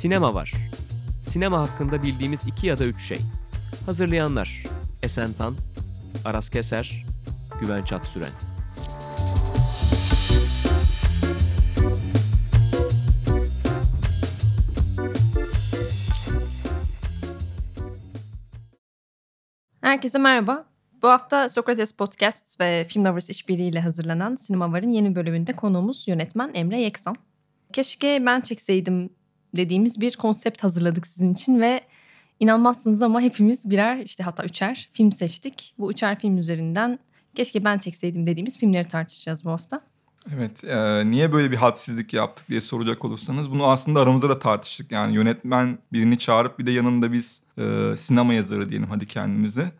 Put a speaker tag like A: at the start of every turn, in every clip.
A: Sinema var. Sinema hakkında bildiğimiz iki ya da üç şey. Hazırlayanlar Esen Tan, Aras Keser, Güven Çatsüren.
B: Herkese merhaba. Bu hafta Sokrates Podcast ve Film Lovers işbirliğiyle hazırlanan Sinemavar'ın yeni bölümünde konuğumuz yönetmen Emre Yeksan. Keşke ben çekseydim dediğimiz bir konsept hazırladık sizin için ve inanmazsınız ama hepimiz birer işte hatta üçer film seçtik. Bu üçer film üzerinden keşke ben çekseydim dediğimiz filmleri tartışacağız bu hafta.
C: Evet, e, niye böyle bir hadsizlik yaptık diye soracak olursanız bunu aslında aramızda da tartıştık. Yani yönetmen birini çağırıp bir de yanında biz e, sinema yazarı diyelim hadi kendimize.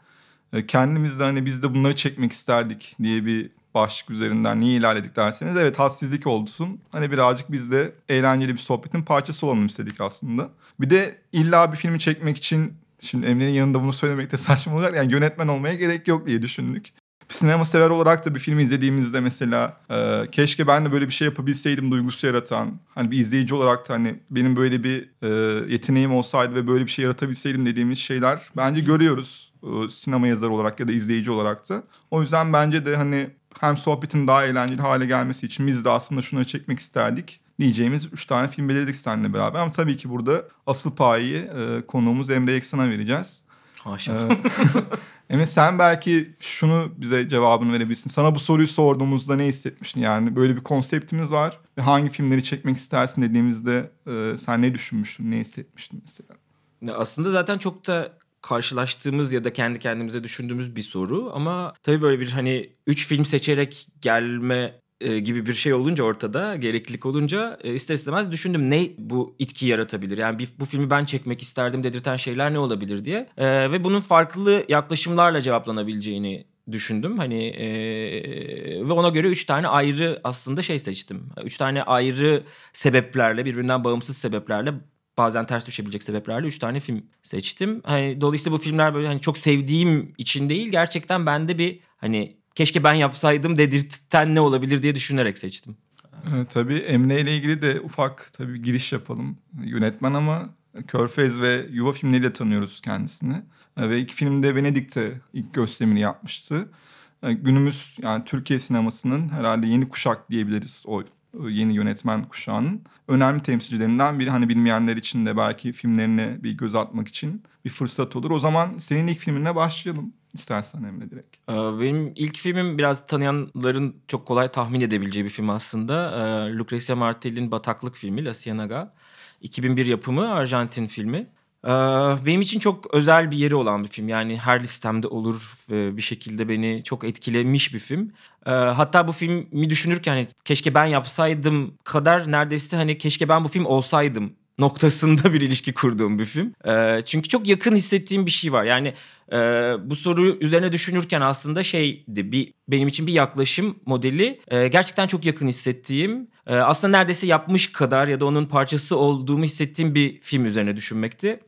C: E, kendimiz de hani biz de bunları çekmek isterdik diye bir başlık üzerinden niye ilerledik derseniz evet hadsizlik olsun. Hani birazcık biz de eğlenceli bir sohbetin parçası olalım istedik aslında. Bir de illa bir filmi çekmek için şimdi Emre'nin yanında bunu söylemek de saçma olacak. Yani yönetmen olmaya gerek yok diye düşündük bir sinema sever olarak da bir filmi izlediğimizde mesela e, keşke ben de böyle bir şey yapabilseydim duygusu yaratan hani bir izleyici olarak da hani benim böyle bir e, yeteneğim olsaydı ve böyle bir şey yaratabilseydim dediğimiz şeyler bence görüyoruz e, sinema yazarı olarak ya da izleyici olarak da. O yüzden bence de hani hem sohbetin daha eğlenceli hale gelmesi için biz de aslında şunu çekmek isterdik diyeceğimiz üç tane film belirledik seninle beraber. Ama tabii ki burada asıl payı e, konuğumuz Emre Eksan'a vereceğiz.
D: Haşa.
C: Ee, Emre sen belki şunu bize cevabını verebilirsin. Sana bu soruyu sorduğumuzda ne hissetmiştin? Yani böyle bir konseptimiz var ve hangi filmleri çekmek istersin dediğimizde e, sen ne düşünmüştün, ne hissetmiştin mesela?
D: Aslında zaten çok da karşılaştığımız ya da kendi kendimize düşündüğümüz bir soru. Ama tabii böyle bir hani üç film seçerek gelme e, gibi bir şey olunca ortada gereklilik olunca e, ister istemez düşündüm ne bu itki yaratabilir? Yani bir, bu filmi ben çekmek isterdim dedirten şeyler ne olabilir diye. E, ve bunun farklı yaklaşımlarla cevaplanabileceğini düşündüm. Hani e, ve ona göre üç tane ayrı aslında şey seçtim. Üç tane ayrı sebeplerle birbirinden bağımsız sebeplerle bazen ters düşebilecek sebeplerle üç tane film seçtim. Hani dolayısıyla bu filmler böyle hani çok sevdiğim için değil gerçekten bende bir hani keşke ben yapsaydım dedirten ne olabilir diye düşünerek seçtim.
C: Ee, tabii Emre ile ilgili de ufak tabii giriş yapalım. Yönetmen ama Körfez ve Yuva filmleriyle tanıyoruz kendisini. Ee, ve ilk filmde Venedik'te ilk gösterimini yapmıştı. Ee, günümüz yani Türkiye sinemasının herhalde yeni kuşak diyebiliriz o yeni yönetmen kuşağının önemli temsilcilerinden biri. Hani bilmeyenler için de belki filmlerine bir göz atmak için bir fırsat olur. O zaman senin ilk filminle başlayalım istersen Emre direkt.
D: Ee, benim ilk filmim biraz tanıyanların çok kolay tahmin edebileceği bir film aslında. Ee, Lucrecia Martelli'nin Bataklık filmi La Ciénaga. 2001 yapımı Arjantin filmi. Benim için çok özel bir yeri olan bir film. Yani her listemde olur bir şekilde beni çok etkilemiş bir film. Hatta bu filmi düşünürken hani keşke ben yapsaydım kadar neredeyse hani keşke ben bu film olsaydım noktasında bir ilişki kurduğum bir film. Çünkü çok yakın hissettiğim bir şey var. Yani bu soru üzerine düşünürken aslında şeydi bir benim için bir yaklaşım modeli gerçekten çok yakın hissettiğim aslında neredeyse yapmış kadar ya da onun parçası olduğumu hissettiğim bir film üzerine düşünmekti.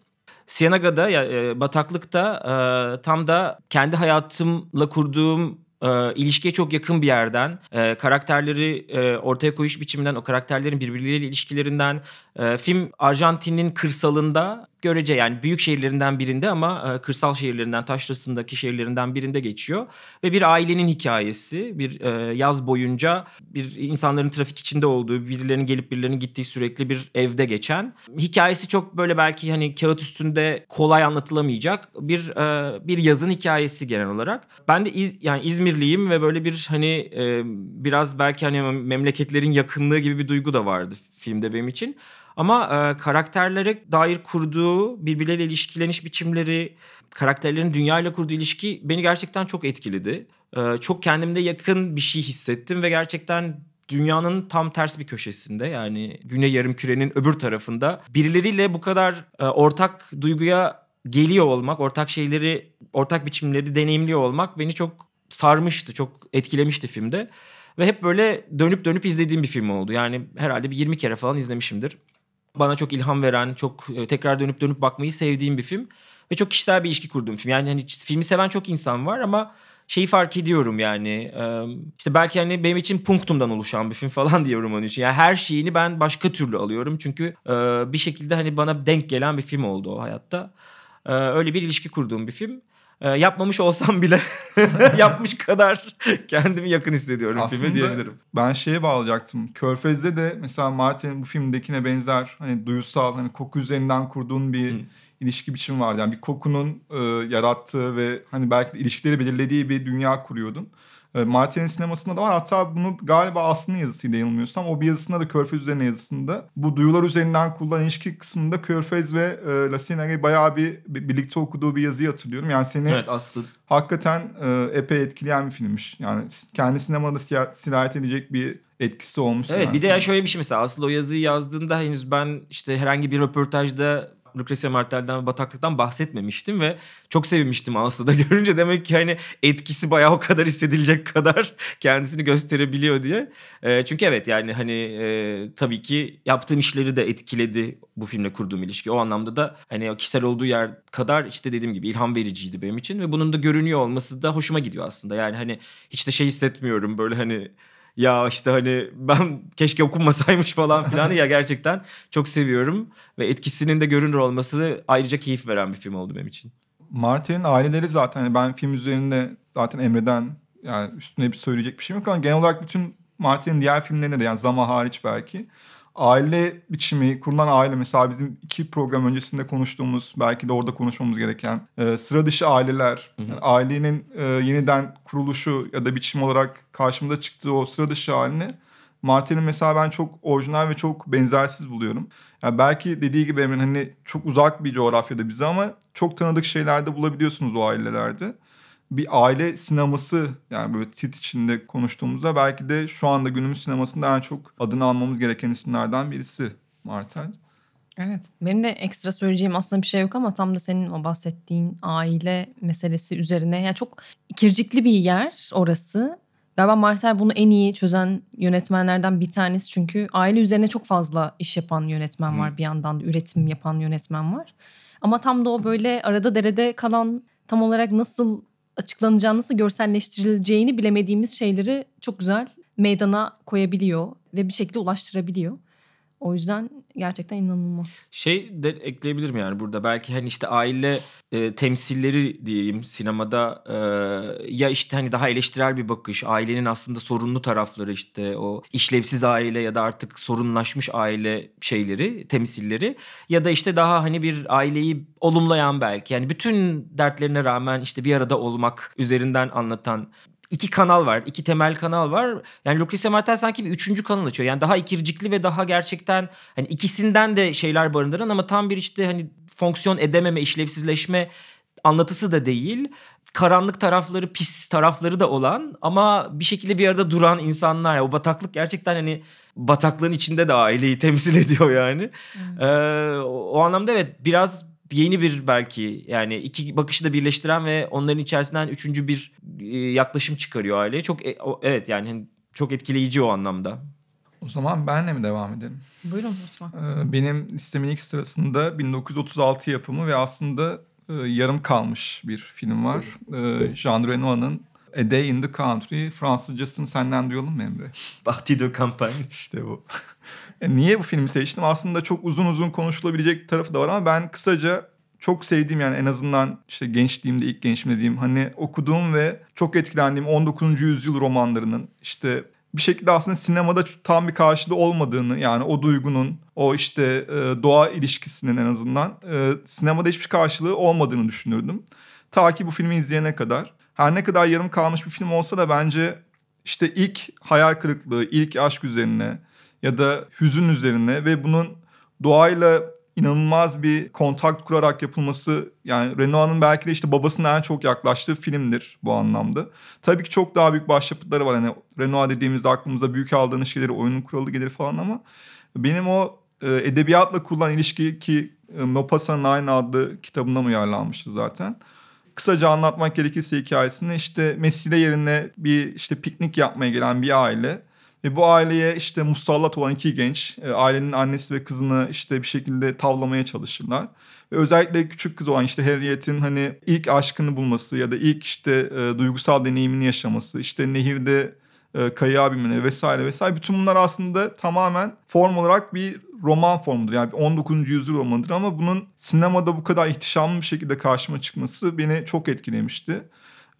D: Sienaga'da ya e, bataklıkta e, tam da kendi hayatımla kurduğum e, ilişkiye çok yakın bir yerden, e, karakterleri e, ortaya koyuş biçiminden, o karakterlerin birbirleriyle ilişkilerinden, e, film Arjantin'in kırsalında görece yani büyük şehirlerinden birinde ama kırsal şehirlerinden, taşrasındaki şehirlerinden birinde geçiyor. Ve bir ailenin hikayesi, bir yaz boyunca bir insanların trafik içinde olduğu, birilerinin gelip birilerinin gittiği sürekli bir evde geçen. Hikayesi çok böyle belki hani kağıt üstünde kolay anlatılamayacak bir bir yazın hikayesi genel olarak. Ben de yani İzmirliyim ve böyle bir hani e, biraz belki hani memleketlerin yakınlığı gibi bir duygu da vardı filmde benim için. Ama e, karakterlere dair kurduğu birbirleriyle ilişkileniş biçimleri, karakterlerin dünyayla kurduğu ilişki beni gerçekten çok etkiledi. E, çok kendimde yakın bir şey hissettim ve gerçekten dünyanın tam ters bir köşesinde yani Güney Yarımküre'nin öbür tarafında birileriyle bu kadar e, ortak duyguya geliyor olmak, ortak şeyleri, ortak biçimleri deneyimliyor olmak beni çok sarmıştı, çok etkilemişti filmde. Ve hep böyle dönüp dönüp izlediğim bir film oldu. Yani herhalde bir 20 kere falan izlemişimdir. Bana çok ilham veren, çok e, tekrar dönüp dönüp bakmayı sevdiğim bir film. Ve çok kişisel bir ilişki kurduğum film. Yani hani filmi seven çok insan var ama şeyi fark ediyorum yani. Ee, işte belki hani benim için punktumdan oluşan bir film falan diyorum onun için. Yani her şeyini ben başka türlü alıyorum. Çünkü e, bir şekilde hani bana denk gelen bir film oldu o hayatta. Öyle bir ilişki kurduğum bir film. Ee, yapmamış olsam bile yapmış kadar kendimi yakın hissediyorum filme
C: Aslında
D: diyebilirim.
C: ben şeye bağlayacaktım. Körfez'de de mesela Martin'in bu filmdekine benzer hani duyusal hani koku üzerinden kurduğun bir
D: Hı.
C: ilişki biçimi vardı. Yani bir kokunun e, yarattığı ve hani belki de ilişkileri belirlediği bir dünya kuruyordun. E, Martin'in sinemasında da var. Hatta bunu galiba Aslı'nın yazısıyla yanılmıyorsam o bir yazısında da Körfez üzerine yazısında bu duyular üzerinden kurulan ilişki kısmında Körfez ve e, La Ciénaga'yı bayağı bir, bir birlikte okuduğu bir yazıyı hatırlıyorum. Yani seni
D: Evet Aslı
C: hakikaten e, epey etkileyen bir filmmiş. Yani kendi sinemada sirayet edecek bir etkisi olmuş.
D: Evet bir de ya şöyle bir şey mesela Aslı o yazıyı yazdığında henüz ben işte herhangi bir röportajda Lucrecia Martel'den ve bataklıktan bahsetmemiştim ve çok sevmiştim Aslı'da görünce demek ki hani etkisi bayağı o kadar hissedilecek kadar kendisini gösterebiliyor diye. Ee, çünkü evet yani hani e, tabii ki yaptığım işleri de etkiledi bu filmle kurduğum ilişki. O anlamda da hani o kişisel olduğu yer kadar işte dediğim gibi ilham vericiydi benim için ve bunun da görünüyor olması da hoşuma gidiyor aslında. Yani hani hiç de şey hissetmiyorum böyle hani ya işte hani ben keşke okunmasaymış falan filan ya gerçekten çok seviyorum ve etkisinin de görünür olması ayrıca keyif veren bir film oldu benim için.
C: Martin'in aileleri zaten hani ben film üzerinde zaten Emre'den yani üstüne bir söyleyecek bir şey yok ama genel olarak bütün Martin'in diğer filmlerinde de yani Zama hariç belki aile biçimi, kurulan aile mesela bizim iki program öncesinde konuştuğumuz belki de orada konuşmamız gereken e, sıra dışı aileler,
D: Hı hı.
C: yani ailenin e, yeniden kuruluşu ya da biçim olarak karşımıza çıktığı o sıra dışı halini Martin'in mesela ben çok orijinal ve çok benzersiz buluyorum. Yani belki dediği gibi Emre'nin hani çok uzak bir coğrafyada bize ama çok tanıdık şeylerde bulabiliyorsunuz o ailelerde. Bir aile sineması yani böyle tit içinde konuştuğumuzda belki de şu anda günümüz sinemasında en çok adını almamız gereken isimlerden birisi Martin.
B: Evet. Benim de ekstra söyleyeceğim aslında bir şey yok ama tam da senin o bahsettiğin aile meselesi üzerine. Yani çok ikircikli bir yer orası. Galiba Martel bunu en iyi çözen yönetmenlerden bir tanesi. Çünkü aile üzerine çok fazla iş yapan yönetmen var. Bir yandan da üretim yapan yönetmen var. Ama tam da o böyle arada derede kalan tam olarak nasıl açıklanacağını, nasıl görselleştirileceğini bilemediğimiz şeyleri çok güzel meydana koyabiliyor ve bir şekilde ulaştırabiliyor. O yüzden gerçekten inanılmaz.
D: Şey de ekleyebilirim yani burada belki hani işte aile e, temsilleri diyeyim sinemada e, ya işte hani daha eleştirel bir bakış ailenin aslında sorunlu tarafları işte o işlevsiz aile ya da artık sorunlaşmış aile şeyleri temsilleri ya da işte daha hani bir aileyi olumlayan belki yani bütün dertlerine rağmen işte bir arada olmak üzerinden anlatan iki kanal var. iki temel kanal var. Yani Lucrecia Martel sanki bir üçüncü kanal açıyor. Yani daha ikircikli ve daha gerçekten hani ikisinden de şeyler barındıran ama tam bir işte hani fonksiyon edememe, işlevsizleşme anlatısı da değil. Karanlık tarafları, pis tarafları da olan ama bir şekilde bir arada duran insanlar. O bataklık gerçekten hani bataklığın içinde de aileyi temsil ediyor yani. Ee, o, o anlamda evet biraz yeni bir belki yani iki bakışı da birleştiren ve onların içerisinden üçüncü bir e, yaklaşım çıkarıyor aileye. Çok e, evet yani çok etkileyici o anlamda.
C: O zaman benle mi devam edelim?
B: Buyurun lütfen.
C: Ee, Benim listemin ilk sırasında 1936 yapımı ve aslında e, yarım kalmış bir film var. Ee, Jean Renoir'ın A Day in the Country. Fransızcasını senden duyalım mı Emre?
D: Parti de kampanya.
C: İşte bu. E, Niye bu filmi seçtim? Aslında çok uzun uzun konuşulabilecek tarafı da var ama ben kısaca çok sevdiğim yani en azından işte gençliğimde ilk gençliğimde diyeyim hani okuduğum ve çok etkilendiğim 19. yüzyıl romanlarının işte bir şekilde aslında sinemada tam bir karşılığı olmadığını yani o duygunun o işte e, doğa ilişkisinin en azından e, sinemada hiçbir karşılığı olmadığını düşünürdüm. Ta ki bu filmi izleyene kadar. Her ne kadar yarım kalmış bir film olsa da bence işte ilk hayal kırıklığı, ilk aşk üzerine ya da hüzün üzerine ve bunun doğayla inanılmaz bir kontak kurarak yapılması yani Renoir'ın belki de işte babasına en çok yaklaştığı filmdir bu anlamda. Tabii ki çok daha büyük başyapıtları var. Hani Renoir dediğimizde aklımıza büyük aldığınız gelir, oyunun kuralı gelir falan ama benim o e, edebiyatla kurulan ilişki ki e, Maupassant'ın aynı adlı kitabından uyarlanmıştı zaten. Kısaca anlatmak gerekirse hikayesini işte mesire yerine bir işte piknik yapmaya gelen bir aile Ve bu aileye işte musallat olan iki genç e, ailenin annesi ve kızını işte bir şekilde tavlamaya çalışırlar. Ve özellikle küçük kız olan işte Harriet'in hani ilk aşkını bulması ya da ilk işte e, duygusal deneyimini yaşaması, işte nehirde e, kayığa binmeleri vesaire vesaire. Bütün bunlar aslında tamamen form olarak bir roman formudur. Yani 19. yüzyıl romanıdır ama bunun sinemada bu kadar ihtişamlı bir şekilde karşıma çıkması beni çok etkilemişti.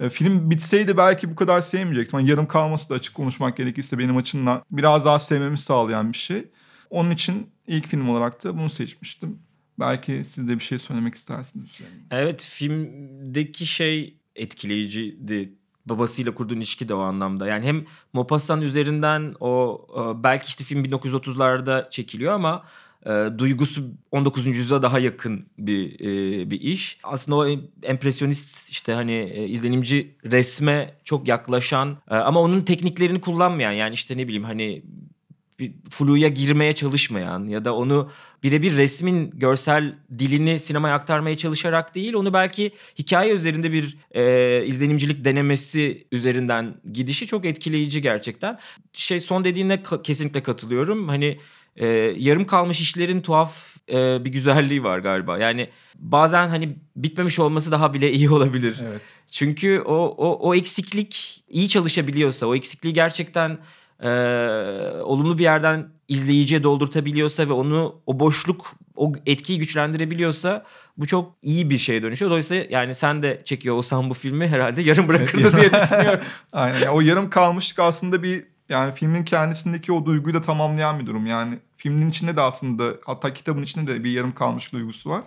C: E, film bitseydi belki bu kadar sevmeyecektim. Yani yarım kalması da açık konuşmak gerekirse benim açımdan biraz daha sevmemi sağlayan bir şey. Onun için ilk film olarak da bunu seçmiştim. Belki siz de bir şey söylemek istersiniz.
D: Evet filmdeki şey etkileyiciydi. Babasıyla kurduğun ilişki de o anlamda. Yani hem Maupassant üzerinden o e, belki işte film 1930'larda çekiliyor ama e, duygusu 19. yüzyıla daha yakın bir e, bir iş. Aslında o empresyonist işte hani e, izlenimci resme çok yaklaşan e, ama onun tekniklerini kullanmayan yani işte ne bileyim hani bir fluya girmeye çalışmayan ya da onu birebir resmin görsel dilini sinemaya aktarmaya çalışarak değil onu belki hikaye üzerinde bir e, izlenimcilik denemesi üzerinden gidişi çok etkileyici gerçekten. Şey son dediğine ka- kesinlikle katılıyorum. Hani e, yarım kalmış işlerin tuhaf e, bir güzelliği var galiba. Yani bazen hani bitmemiş olması daha bile iyi olabilir.
C: Evet.
D: Çünkü o, o, o eksiklik iyi çalışabiliyorsa, o eksikliği gerçekten e, olumlu bir yerden izleyiciye doldurtabiliyorsa ve onu o boşluk, o etkiyi güçlendirebiliyorsa bu çok iyi bir şeye dönüşüyor. Dolayısıyla yani sen de çekiyor olsan bu filmi herhalde yarım bırakırdı diye düşünüyorum.
C: Aynen. Yani o yarım kalmışlık aslında bir yani filmin kendisindeki o duyguyu da tamamlayan bir durum. Yani filmin içinde de aslında hatta kitabın içinde de bir yarım kalmış duygusu var.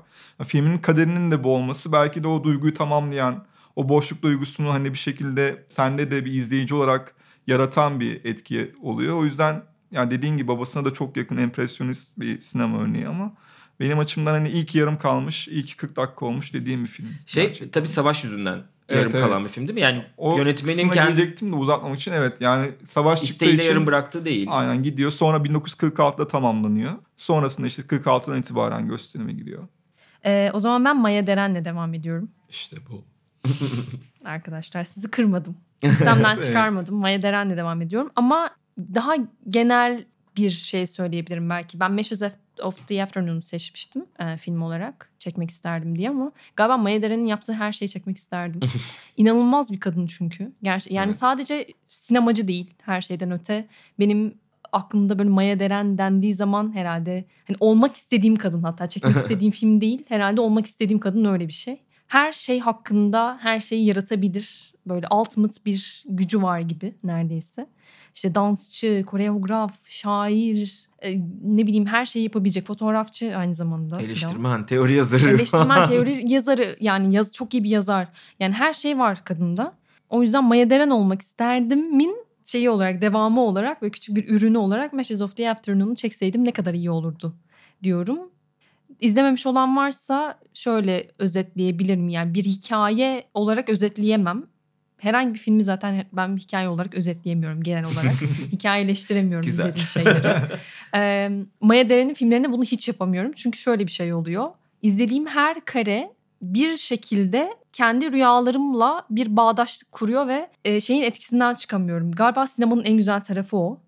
C: Filmin kaderinin de bu olması belki de o duyguyu tamamlayan, o boşluk duygusunu hani bir şekilde sende de bir izleyici olarak yaratan bir etki oluyor. O yüzden yani dediğin gibi babasına da çok yakın empresyonist bir sinema örneği ama benim açımdan hani ilk yarım kalmış, ilk 40 dakika olmuş dediğim bir film.
D: Şey
C: gerçekten.
D: tabii savaş yüzünden
C: Evet,
D: yarım kalan
C: evet.
D: bir film değil mi? Yani
C: o
D: yönetmenin kendi
C: gelecektim de uzatmamak için evet yani savaş çıktığı
D: isteğiyle
C: için
D: yarım bıraktığı değil.
C: aynen gidiyor. Sonra 1946'da tamamlanıyor. Sonrasında işte 46'dan itibaren gösterime giriyor.
B: Ee, o zaman ben Maya Deren'le devam ediyorum.
E: İşte bu.
B: Arkadaşlar sizi kırmadım. Listemden
C: Evet.
B: çıkarmadım. Maya Deren'le devam ediyorum. Ama daha genel bir şey söyleyebilirim belki. Ben Meshes of the Afternoon'u seçmiştim e, film olarak. Çekmek isterdim diye ama galiba Maya Deren'in yaptığı her şeyi çekmek isterdim. İnanılmaz bir kadın çünkü. Gerçi yani
E: Evet.
B: sadece sinemacı değil her şeyden öte. Benim aklımda böyle Maya Deren dendiği zaman herhalde hani olmak istediğim kadın hatta çekmek istediğim film değil. Herhalde olmak istediğim kadın öyle bir şey. Her şey hakkında her şeyi yaratabilir. Böyle ultimate bir gücü var gibi neredeyse. İşte dansçı, koreograf, şair, e, ne bileyim her şeyi yapabilecek fotoğrafçı aynı zamanda.
D: Eleştirmen, teori yazarı.
B: Eleştirmen, teori yazarı yani yaz, çok iyi bir yazar. Yani her şey var kadında. O yüzden Maya Deren olmak isterdimin şeyi olarak, devamı olarak ve küçük bir ürünü olarak Meshes of the Afternoon'u çekseydim ne kadar iyi olurdu diyorum. İzlememiş olan varsa şöyle özetleyebilirim. Yani bir hikaye olarak özetleyemem. Herhangi bir filmi zaten ben bir hikaye olarak özetleyemiyorum genel olarak. Hikayeleştiremiyorum izlediğim şeyleri. Ee, Maya Deren'in filmlerinde bunu hiç yapamıyorum. Çünkü şöyle bir şey oluyor. İzlediğim her kare bir şekilde kendi rüyalarımla bir bağdaşlık kuruyor ve e, şeyin etkisinden çıkamıyorum. Galiba sinemanın en güzel tarafı o.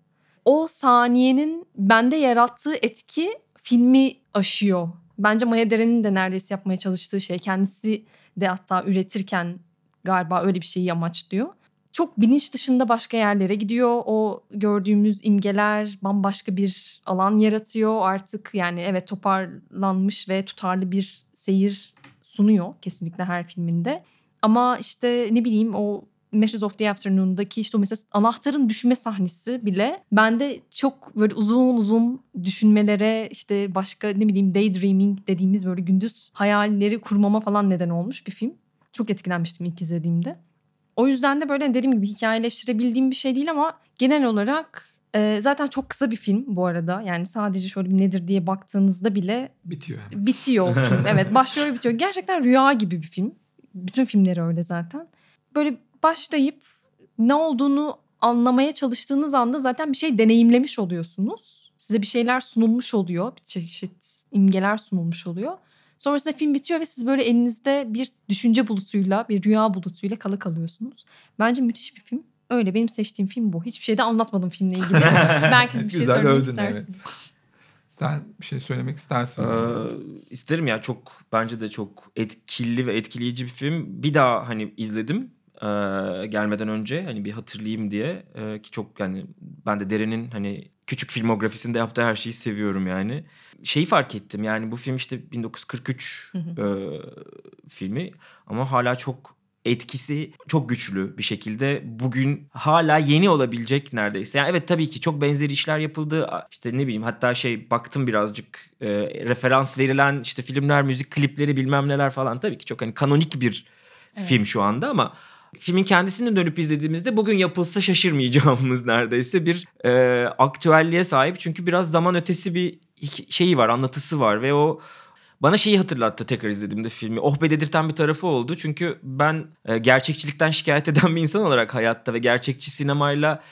B: O saniyenin bende yarattığı etki filmi aşıyor. Bence Maya Deren'in de neredeyse yapmaya çalıştığı şey kendisi de hatta üretirken galiba öyle bir şeyi amaçlıyor. Çok bilinç dışında başka yerlere gidiyor. O gördüğümüz imgeler bambaşka bir alan yaratıyor. Artık yani evet toparlanmış ve tutarlı bir seyir sunuyor kesinlikle her filminde. Ama işte ne bileyim o Meshes of the Afternoon'daki işte o mesela anahtarın düşme sahnesi bile bende çok böyle uzun uzun düşünmelere işte başka ne bileyim daydreaming dediğimiz böyle gündüz hayalleri kurmama falan neden olmuş bir film. Çok etkilenmiştim ilk izlediğimde. O yüzden de böyle dediğim gibi hikayeleştirebildiğim bir şey değil ama genel olarak e, zaten çok kısa bir film bu arada. Yani sadece şöyle bir nedir diye baktığınızda bile
E: Bitiyor. yani.
B: bitiyor o film. Evet başlıyor bitiyor. Gerçekten rüya gibi bir film. Bütün filmleri öyle zaten. Böyle başlayıp ne olduğunu anlamaya çalıştığınız anda zaten bir şey deneyimlemiş oluyorsunuz. Size bir şeyler sunulmuş oluyor. Bir çeşit imgeler sunulmuş oluyor. Sonrasında film bitiyor ve siz böyle elinizde bir düşünce bulutuyla, bir rüya bulutuyla kala kalıyorsunuz. Bence müthiş bir film. öyle benim seçtiğim film bu. Hiçbir şey de anlatmadım filmle ilgili. Belki siz bir şey
C: Güzel
B: söylemek
C: övdün,
B: istersiniz.
C: Sen bir şey söylemek istersin.
D: Ee, isterim ya çok bence de çok etkili ve etkileyici bir film. Bir daha hani izledim ee, gelmeden önce hani bir hatırlayayım diye Ee, ki çok yani ben de Deren'in hani küçük filmografisinde yaptığı her şeyi seviyorum yani. Şeyi fark ettim yani bu film işte 1943
B: Hı
D: e, filmi ama hala çok etkisi çok güçlü bir şekilde bugün hala yeni olabilecek neredeyse. Yani evet tabii ki çok benzeri işler yapıldı. İşte ne bileyim hatta şey baktım birazcık e, referans verilen işte filmler, müzik klipleri bilmem neler falan tabii ki çok hani kanonik bir
B: Evet.
D: film şu anda ama filmin kendisini dönüp izlediğimizde bugün yapılsa şaşırmayacağımız neredeyse bir e, aktüelliğe sahip. Çünkü biraz zaman ötesi bir şeyi var, anlatısı var ve o bana şeyi hatırlattı tekrar izlediğimde filmi. Oh be dedirten bir tarafı oldu. Çünkü ben e, gerçekçilikten şikayet eden bir insan olarak hayatta ve gerçekçi sinemayla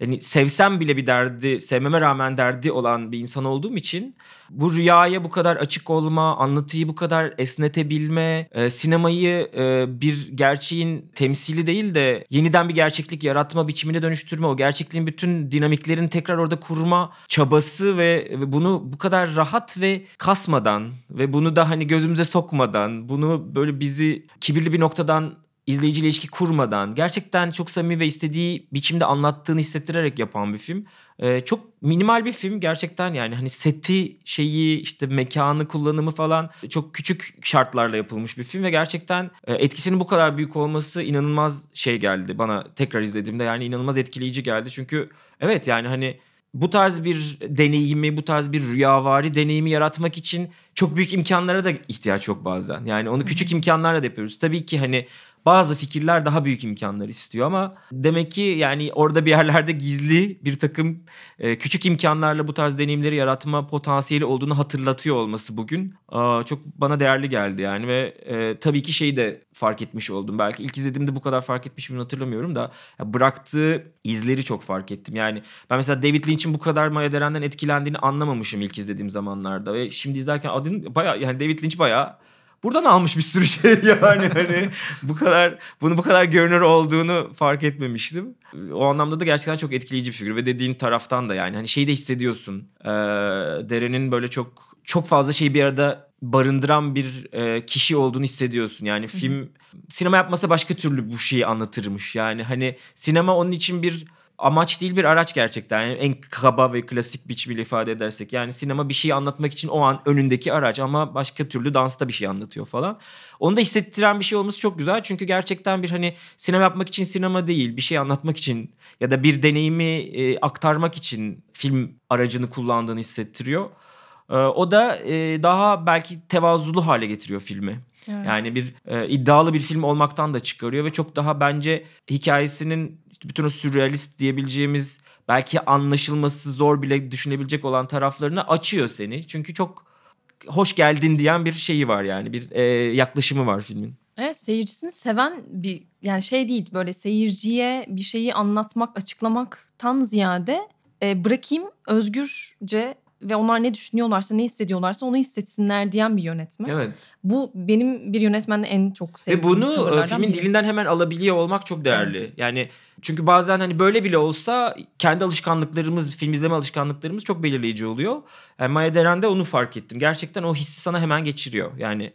D: yani sevsem bile bir derdi, sevmeme rağmen derdi olan bir insan olduğum için bu rüyaya bu kadar açık olma, anlatıyı bu kadar esnetebilme, e, sinemayı e, bir gerçeğin temsili değil de yeniden bir gerçeklik yaratma biçimine dönüştürme, o gerçekliğin bütün dinamiklerini tekrar orada kurma çabası ve, ve bunu bu kadar rahat ve kasmadan ve bunu da hani gözümüze sokmadan, bunu böyle bizi kibirli bir noktadan izleyiciyle ilişki kurmadan gerçekten çok samimi ve istediği biçimde anlattığını hissettirerek yapan bir film. Ee, çok minimal bir film gerçekten yani hani seti şeyi işte mekanı kullanımı falan çok küçük şartlarla yapılmış bir film ve gerçekten e, etkisinin bu kadar büyük olması inanılmaz şey geldi bana tekrar izlediğimde yani inanılmaz etkileyici geldi çünkü evet yani hani bu tarz bir deneyimi, bu tarz bir rüyavari deneyimi yaratmak için çok büyük imkanlara da ihtiyaç yok bazen. Yani onu küçük imkanlarla da yapıyoruz. Tabii ki hani bazı fikirler daha büyük imkanlar istiyor ama demek ki yani orada bir yerlerde gizli bir takım e, küçük imkanlarla bu tarz deneyimleri yaratma potansiyeli olduğunu hatırlatıyor olması bugün aa, çok bana değerli geldi yani ve e, tabii ki şeyi de fark etmiş oldum. Belki ilk izlediğimde bu kadar fark etmişim hatırlamıyorum da bıraktığı izleri çok fark ettim. Yani ben mesela David Lynch'in bu kadar Maya Deren'den etkilendiğini anlamamışım ilk izlediğim zamanlarda ve şimdi izlerken adını bayağı yani David Lynch bayağı buradan almış bir sürü şey yani hani bu kadar bunu bu kadar görünür olduğunu fark etmemiştim. O anlamda da gerçekten çok etkileyici bir figür ve dediğin taraftan da yani hani şeyi de hissediyorsun. Ee, Deren'in böyle çok çok fazla şeyi bir arada barındıran bir e, kişi olduğunu hissediyorsun. Yani film sinema yapmasa başka türlü bu şeyi anlatırmış. Yani hani sinema onun için bir amaç değil bir araç gerçekten. Yani en kaba ve klasik biçimiyle ifade edersek. Yani sinema bir şeyi anlatmak için o an önündeki araç ama başka türlü dansta bir şey anlatıyor falan. Onu da hissettiren bir şey olması çok güzel. Çünkü gerçekten bir hani sinema yapmak için sinema değil, bir şey anlatmak için ya da bir deneyimi e, aktarmak için film aracını kullandığını hissettiriyor. E, o da e, daha belki tevazulu hale getiriyor filmi.
B: Evet.
D: Yani bir e, iddialı bir film olmaktan da çıkarıyor ve çok daha bence hikayesinin bütün o sürrealist diyebileceğimiz belki anlaşılması zor bile düşünebilecek olan taraflarını açıyor seni. Çünkü çok hoş geldin diyen bir şeyi var yani bir e, yaklaşımı var filmin.
B: Evet seyircisini seven bir yani şey değil böyle seyirciye bir şeyi anlatmak, açıklamaktan ziyade e, bırakayım özgürce ve onlar ne düşünüyorlarsa, ne hissediyorlarsa onu hissetsinler diyen bir yönetmen.
D: Evet.
B: Bu benim bir yönetmenle en çok
D: Ve
B: sevdiğim
D: bunu e, filmin
B: biri.
D: dilinden hemen alabiliyor olmak çok değerli. Yani çünkü bazen hani böyle bile olsa kendi alışkanlıklarımız, film izleme alışkanlıklarımız çok belirleyici oluyor. Yani Maya Deren'de onu fark ettim. Gerçekten o hissi sana hemen geçiriyor. Yani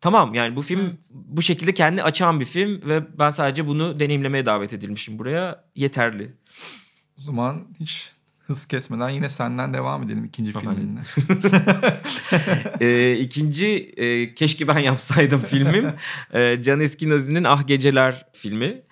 D: tamam yani bu film
B: Evet.
D: bu şekilde kendi açan bir film ve ben sadece bunu deneyimlemeye davet edilmişim buraya. Yeterli.
C: O zaman hiç hız kesmeden yine senden devam edelim ikinci
D: Tamam,
C: filminle.
D: ee, ikinci e, keşke ben yapsaydım filmim. e, Can Eskinaz'ın Ah Geceler filmi.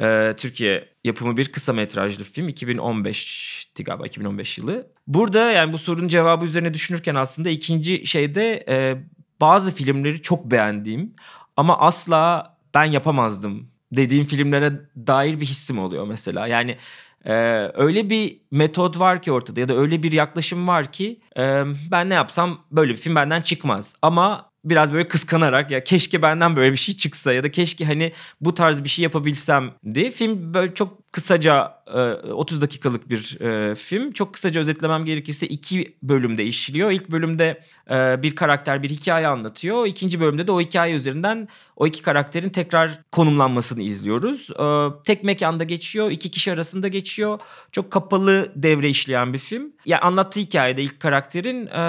D: Ee, Türkiye yapımı bir kısa metrajlı film 2015'ti galiba 2015 yılı. Burada yani bu sorunun cevabı üzerine düşünürken aslında ikinci şeyde e, bazı filmleri çok beğendiğim ama asla ben yapamazdım dediğim filmlere dair bir hissim oluyor mesela. Yani e, öyle bir metot var ki ortada ya da öyle bir yaklaşım var ki e, ben ne yapsam böyle bir film benden çıkmaz. Ama biraz böyle kıskanarak ya keşke benden böyle bir şey çıksa ya da keşke hani bu tarz bir şey yapabilsem diye film böyle çok kısaca e, 30 dakikalık bir e, film. Çok kısaca özetlemem gerekirse iki bölümde işliyor. İlk bölümde e, bir karakter bir hikaye anlatıyor. İkinci bölümde de o hikaye üzerinden o iki karakterin tekrar konumlanmasını izliyoruz. E, tek mekanda geçiyor, iki kişi arasında geçiyor. Çok kapalı devre işleyen bir film. Yani anlattığı hikayede ilk karakterin e,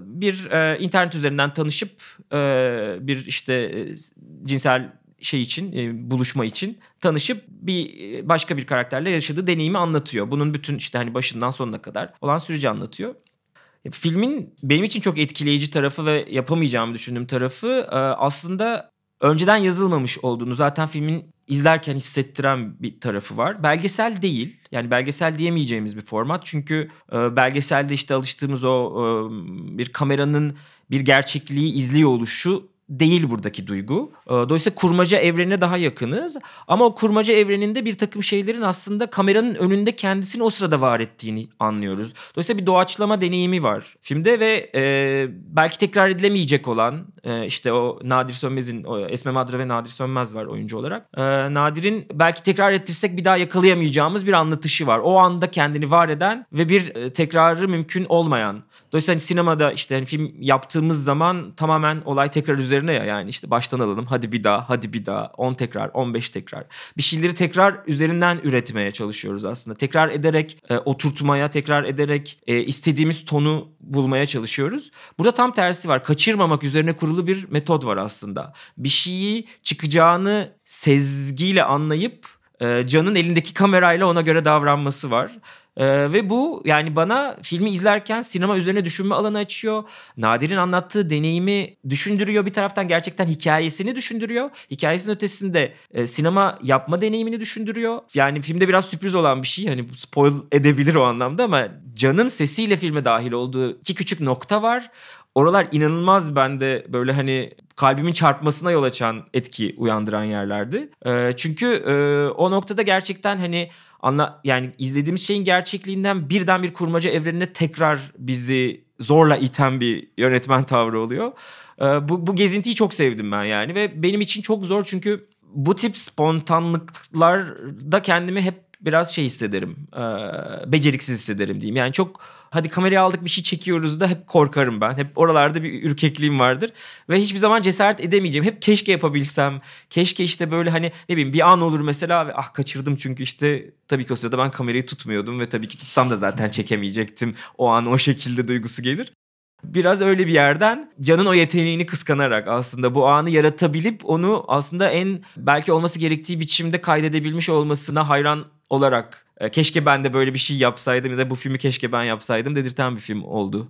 D: bir e, internet üzerinden tanışıp e, bir işte e, cinsel şey için e, buluşma için tanışıp bir e, başka bir karakterle yaşadığı deneyimi anlatıyor. Bunun bütün işte hani başından sonuna kadar olan süreci anlatıyor. E, Filmin benim için çok etkileyici tarafı ve yapamayacağımı düşündüğüm tarafı e, aslında önceden yazılmamış olduğunu zaten filmin izlerken hissettiren bir tarafı var. Belgesel değil. Yani belgesel diyemeyeceğimiz bir format. Çünkü belgeselde işte alıştığımız o bir kameranın bir gerçekliği izliyor oluşu değil buradaki duygu. Ee, Dolayısıyla kurmaca evrene daha yakınız. Ama o kurmaca evreninde bir takım şeylerin aslında kameranın önünde kendisini o sırada var ettiğini anlıyoruz. Dolayısıyla bir doğaçlama deneyimi var filmde ve e, belki tekrar edilemeyecek olan e, işte o Nadir Sönmez'in, o Esme Madra ve Nadir Sönmez var oyuncu olarak. E, Nadir'in belki tekrar ettirsek bir daha yakalayamayacağımız bir anlatışı var. O anda kendini var eden ve bir e, tekrarı mümkün olmayan. Dolayısıyla hani sinemada işte hani film yaptığımız zaman tamamen olay tekrar üzerine ya yani işte baştan alalım hadi bir daha hadi bir daha 10 tekrar 15 tekrar. Bir şeyleri tekrar üzerinden üretmeye çalışıyoruz aslında. Tekrar ederek e, oturtmaya tekrar ederek e, istediğimiz tonu bulmaya çalışıyoruz. Burada tam tersi var. Kaçırmamak üzerine kurulu bir metod var aslında. Bir şeyi çıkacağını sezgiyle anlayıp e, Can'ın elindeki kamerayla ona göre davranması var. Ee, ve bu yani bana filmi izlerken sinema üzerine düşünme alanı açıyor. Nadir'in anlattığı deneyimi düşündürüyor bir taraftan gerçekten hikayesini düşündürüyor. Hikayesinin ötesinde e, sinema yapma deneyimini düşündürüyor. Yani filmde biraz sürpriz olan bir şey hani spoil edebilir o anlamda ama Can'ın sesiyle filme dahil olduğu iki küçük nokta var. Oralar inanılmaz bende böyle hani kalbimin çarpmasına yol açan etki uyandıran yerlerdi. Ee, çünkü e, o noktada gerçekten hani anla yani izlediğimiz şeyin gerçekliğinden birden bir kurmaca evrenine tekrar bizi zorla iten bir yönetmen tavrı oluyor. Ee, bu, bu gezintiyi çok sevdim ben yani ve benim için çok zor çünkü bu tip spontanlıklarda kendimi hep biraz şey hissederim. E, beceriksiz hissederim diyeyim. Yani çok hadi kamerayı aldık bir şey çekiyoruz da hep korkarım ben. Hep oralarda bir ürkekliğim vardır. Ve hiçbir zaman cesaret edemeyeceğim. Hep keşke yapabilsem. Keşke işte böyle hani ne bileyim bir an olur mesela ve ah kaçırdım çünkü işte tabii ki o sırada ben kamerayı tutmuyordum ve tabii ki tutsam da zaten çekemeyecektim. O an o şekilde duygusu gelir. Biraz öyle bir yerden Can'ın o yeteneğini kıskanarak aslında bu anı yaratabilip onu aslında en belki olması gerektiği biçimde kaydedebilmiş olmasına hayran olarak e, keşke ben de böyle bir şey yapsaydım ya da bu filmi keşke ben yapsaydım dedirten bir film oldu.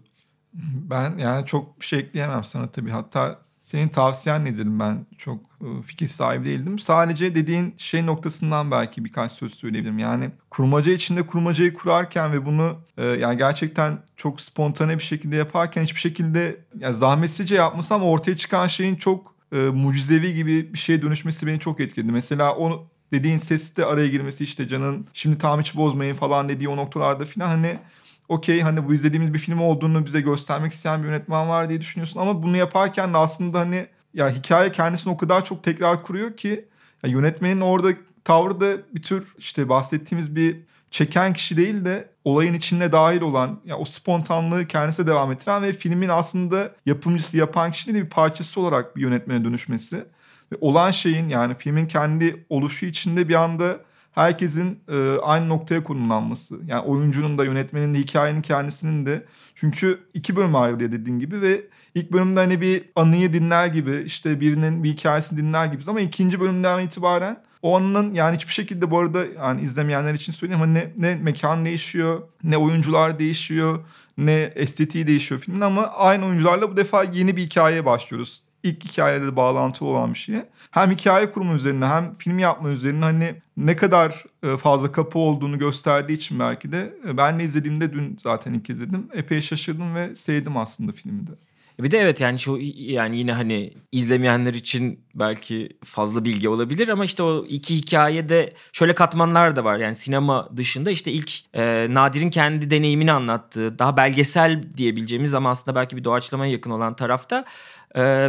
C: Ben yani çok bir şey ekleyemem sana tabii. Hatta senin tavsiyenle izledim ben. Çok e, fikir sahibi değildim. Sadece dediğin şey noktasından belki birkaç söz söyleyebilirim. Yani kurmaca içinde kurmacayı kurarken ve bunu e, yani gerçekten çok spontane bir şekilde yaparken hiçbir şekilde yani zahmetsizce yapması ama ortaya çıkan şeyin çok e, mucizevi gibi bir şeye dönüşmesi beni çok etkiledi. Mesela o dediğin sesi de araya girmesi işte Can'ın şimdi tam hiç bozmayın falan dediği o noktalarda falan hani okey hani bu izlediğimiz bir film olduğunu bize göstermek isteyen bir yönetmen var diye düşünüyorsun. Ama bunu yaparken de aslında hani ya hikaye kendisini o kadar çok tekrar kuruyor ki ya yönetmenin orada tavrı da bir tür işte bahsettiğimiz bir çeken kişi değil de olayın içine dahil olan ya o spontanlığı kendisine devam ettiren ve filmin aslında yapımcısı yapan kişinin bir parçası olarak bir yönetmene dönüşmesi olan şeyin yani filmin kendi oluşu içinde bir anda herkesin e, aynı noktaya konumlanması. Yani oyuncunun da yönetmenin de hikayenin kendisinin de. Çünkü iki bölüm ayrılıyor dediğin gibi ve ilk bölümde hani bir anıyı dinler gibi işte birinin bir hikayesini dinler gibi ama ikinci bölümden itibaren o anının yani hiçbir şekilde bu arada yani izlemeyenler için söyleyeyim hani ne, ne mekan değişiyor, ne oyuncular değişiyor, ne estetiği değişiyor filmin ama aynı oyuncularla bu defa yeni bir hikayeye başlıyoruz ilk hikayeyle de bağlantılı olan bir şey. Hem hikaye kurumu üzerine hem film yapma üzerine hani ne kadar e, fazla kapı olduğunu gösterdiği için belki de e, ben de izlediğimde dün zaten ilk izledim. Epey şaşırdım ve sevdim aslında filmi de.
D: Bir de evet yani şu yani yine hani izlemeyenler için belki fazla bilgi olabilir ama işte o iki hikayede şöyle katmanlar da var. Yani sinema dışında işte ilk e, Nadir'in kendi deneyimini anlattığı daha belgesel diyebileceğimiz ama aslında belki bir doğaçlamaya yakın olan tarafta e,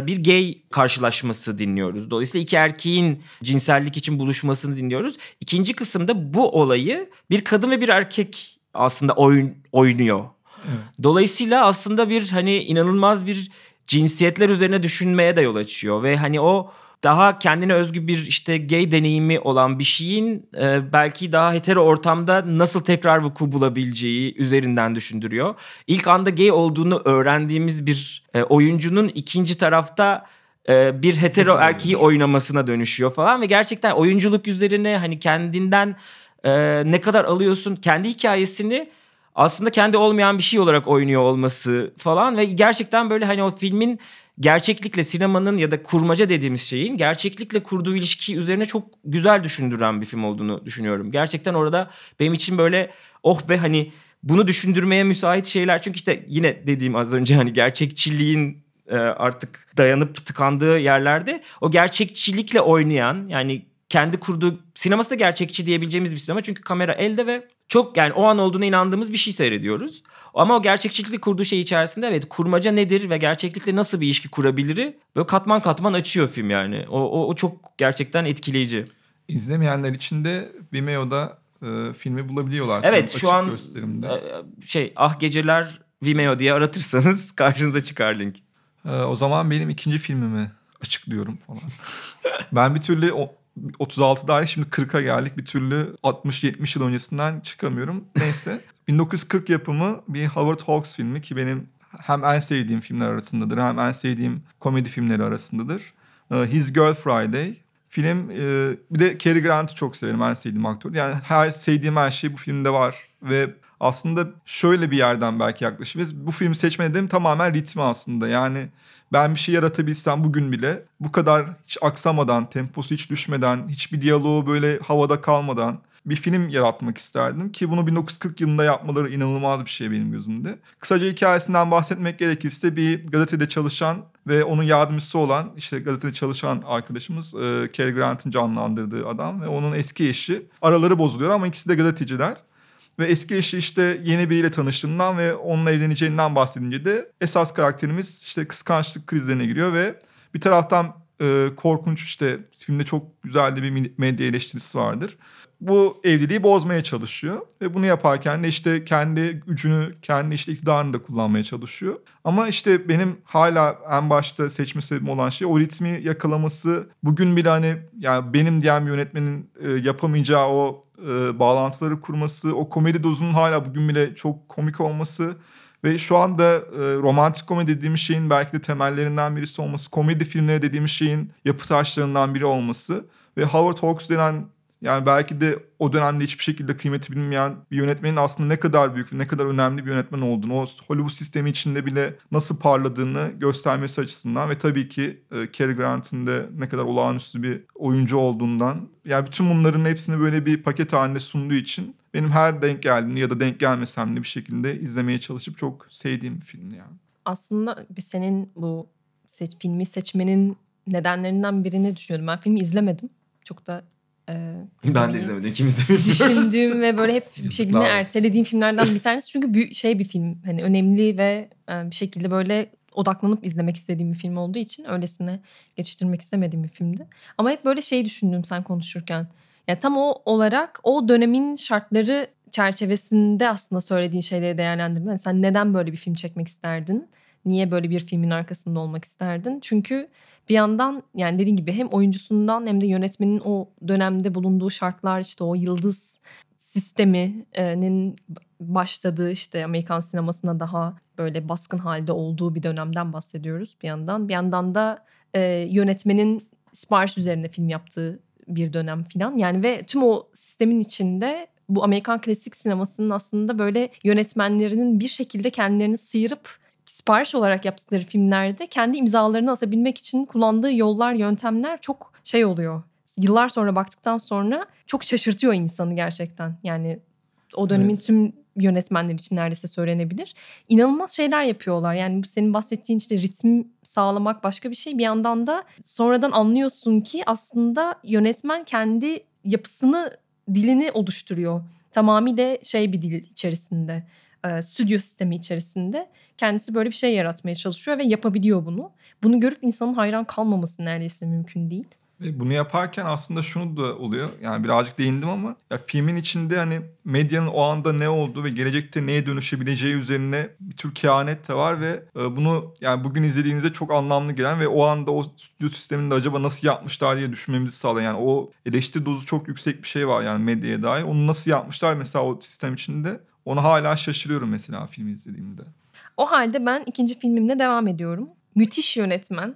D: bir gay karşılaşması dinliyoruz. Dolayısıyla iki erkeğin cinsellik için buluşmasını dinliyoruz. İkinci kısımda bu olayı bir kadın ve bir erkek aslında oyun oynuyor. Dolayısıyla aslında bir hani inanılmaz bir cinsiyetler üzerine düşünmeye de yol açıyor ve hani o daha kendine özgü bir işte gay deneyimi olan bir şeyin e, belki daha hetero ortamda nasıl tekrar vuku bulabileceği üzerinden düşündürüyor. İlk anda gay olduğunu öğrendiğimiz bir e, oyuncunun ikinci tarafta e, bir hetero erkeği oynamasına dönüşüyor falan ve gerçekten oyunculuk üzerine hani kendinden e, ne kadar alıyorsun kendi hikayesini aslında kendi olmayan bir şey olarak oynuyor olması falan ve gerçekten böyle hani o filmin gerçeklikle sinemanın ya da kurmaca dediğimiz şeyin gerçeklikle kurduğu ilişki üzerine çok güzel düşündüren bir film olduğunu düşünüyorum. Gerçekten orada benim için böyle oh be hani bunu düşündürmeye müsait şeyler çünkü işte yine dediğim az önce hani gerçekçiliğin e, artık dayanıp tıkandığı yerlerde o gerçekçilikle oynayan yani kendi kurduğu sineması da gerçekçi diyebileceğimiz bir sinema çünkü kamera elde ve çok yani o an olduğuna inandığımız bir şey seyrediyoruz. Ama o gerçekçilikle kurduğu şey içerisinde evet kurmaca nedir ve gerçeklikle nasıl bir ilişki kurabiliri böyle katman katman açıyor film yani. O, o, o çok gerçekten etkileyici.
C: İzlemeyenler için de Vimeo'da e, filmi bulabiliyorlar.
D: Evet şu an
C: gösterimde.
D: e, şey ah geceler Vimeo diye aratırsanız karşınıza çıkar link.
C: Ee, o zaman benim ikinci filmimi açıklıyorum falan. ben bir türlü o, 36 dahi şimdi 40'a geldik. Bir türlü 60-70 yıl öncesinden çıkamıyorum. Neyse. 1940 yapımı bir Howard Hawks filmi ki benim hem en sevdiğim filmler arasındadır hem en sevdiğim komedi filmleri arasındadır. Ee, His Girl Friday. Film e, bir de Cary Grant'ı çok severim en sevdiğim aktör. Yani her sevdiğim her şey bu filmde var ve aslında şöyle bir yerden belki yaklaşabiliriz. Bu filmi seçme nedenim tamamen ritmi aslında. Yani ben bir şey yaratabilsem bugün bile bu kadar hiç aksamadan, temposu hiç düşmeden, hiçbir diyaloğu böyle havada kalmadan bir film yaratmak isterdim. Ki bunu 1940 yılında yapmaları inanılmaz bir şey benim gözümde. Kısaca hikayesinden bahsetmek gerekirse bir gazetede çalışan ve onun yardımcısı olan işte gazetede çalışan arkadaşımız e, Cary Grant'ın canlandırdığı adam ve onun eski eşi. Araları bozuluyor ama ikisi de gazeteciler. Ve eski eşi işte yeni biriyle tanıştığından ve onunla evleneceğinden bahsedince de esas karakterimiz işte kıskançlık krizlerine giriyor ve bir taraftan e, korkunç işte filmde çok güzel de bir medya eleştirisi vardır. Bu evliliği bozmaya çalışıyor ve bunu yaparken de işte kendi gücünü, kendi işte iktidarını da kullanmaya çalışıyor. Ama işte benim hala en başta seçme sebebim olan şey o ritmi yakalaması. Bugün bile hani yani benim diyen bir yönetmenin e, yapamayacağı o e, bağlantıları kurması, o komedi dozunun hala bugün bile çok komik olması ve şu anda e, romantik komedi dediğimiz şeyin belki de temellerinden birisi olması, komedi filmleri dediğimiz şeyin yapı taşlarından biri olması ve Howard Hawks denen yani belki de o dönemde hiçbir şekilde kıymeti bilinmeyen bir yönetmenin aslında ne kadar büyük ve ne kadar önemli bir yönetmen olduğunu, o Hollywood sistemi içinde bile nasıl parladığını göstermesi açısından ve tabii ki e, Cary Grant'ın da ne kadar olağanüstü bir oyuncu olduğundan yani bütün bunların hepsini böyle bir paket halinde sunduğu için benim her denk geldiğinde ya da denk gelmesem de bir şekilde izlemeye çalışıp çok sevdiğim bir film yani.
B: Aslında senin bu seç, filmi seçmenin nedenlerinden birini düşünüyordum. Ben filmi izlemedim. Çok da e,
D: Ben de izlemedim. İkimiz de bilmiyoruz.
B: Düşündüğüm ve böyle hep bir şekilde ertelediğim filmlerden bir tanesi. Çünkü büyük şey bir film. Hani önemli ve e, bir şekilde böyle odaklanıp izlemek istediğim bir film olduğu için öylesine geçiştirmek istemediğim bir filmdi. Ama hep böyle şey düşündüm sen konuşurken. Yani tam o olarak o dönemin şartları çerçevesinde aslında söylediğin şeyleri değerlendirme. Yani sen neden böyle bir film çekmek isterdin? Niye böyle bir filmin arkasında olmak isterdin? Çünkü bir yandan yani dediğin gibi hem oyuncusundan hem de yönetmenin o dönemde bulunduğu şartlar işte o yıldız sisteminin başladığı işte Amerikan sinemasına daha böyle baskın halde olduğu bir dönemden bahsediyoruz bir yandan. Bir yandan da e, yönetmenin sipariş üzerine film yaptığı bir dönem filan. Yani ve tüm o sistemin içinde bu Amerikan klasik sinemasının aslında böyle yönetmenlerinin bir şekilde kendilerini sıyırıp sipariş olarak yaptıkları filmlerde kendi imzalarını asabilmek için kullandığı yollar, yöntemler çok şey oluyor. Yıllar sonra baktıktan sonra çok şaşırtıyor insanı gerçekten. Yani o dönemin
C: Evet.
B: tüm yönetmenler için neredeyse söylenebilir. İnanılmaz şeyler yapıyorlar. Yani senin bahsettiğin işte ritim sağlamak başka bir şey. Bir yandan da sonradan anlıyorsun ki aslında yönetmen kendi yapısını, dilini oluşturuyor. Tamamıyla şey bir dil içerisinde, e, stüdyo sistemi içerisinde. Kendisi böyle bir şey yaratmaya çalışıyor ve yapabiliyor bunu. Bunu görüp insanın hayran kalmaması neredeyse mümkün değil.
C: Ve bunu yaparken aslında şunu da oluyor. Yani birazcık değindim ama ya filmin içinde hani medyanın o anda ne olduğu ve gelecekte neye dönüşebileceği üzerine bir tür kehanet de var ve e, bunu yani bugün izlediğinizde çok anlamlı gelen ve o anda o stüdyo sisteminde acaba nasıl yapmışlar diye düşünmemizi sağlayan yani o eleştiri dozu çok yüksek bir şey var yani medyaya dair. Onu nasıl yapmışlar mesela o sistem içinde ona hala şaşırıyorum mesela filmi izlediğimde.
B: O halde ben ikinci filmimle devam ediyorum. Müthiş yönetmen.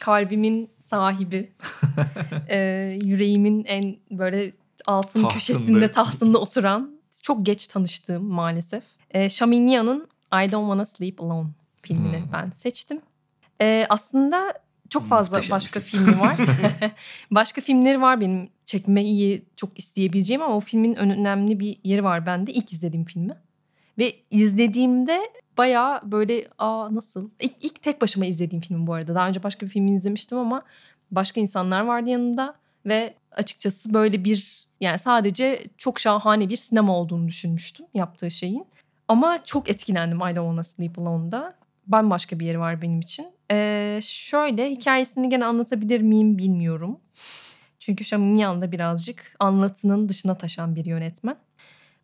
B: Kalbimin sahibi. e, yüreğimin en böyle altın
C: Tahtında.
B: köşesinde tahtında oturan. Çok geç tanıştığım maalesef. E, Shaminyan'ın I Don't Wanna Sleep Alone filmini
C: Hmm.
B: ben seçtim. E, aslında çok fazla
D: Muhteşem
B: başka
D: film.
B: filmi var. başka filmleri var benim çekmeyi çok isteyebileceğim ama o filmin önemli bir yeri var bende. İlk izlediğim filmi. Ve izlediğimde bayağı böyle aa nasıl? İlk, ilk tek başıma izlediğim film bu arada. Daha önce başka bir filmi izlemiştim ama başka insanlar vardı yanımda. Ve açıkçası böyle bir yani sadece çok şahane bir sinema olduğunu düşünmüştüm yaptığı şeyin. Ama çok etkilendim I Don't Wanna Sleep Alone'da. Bambaşka bir yeri var benim için. Ee, şöyle hikayesini gene anlatabilir miyim bilmiyorum. Çünkü Shaminyan da birazcık anlatının dışına taşan bir yönetmen.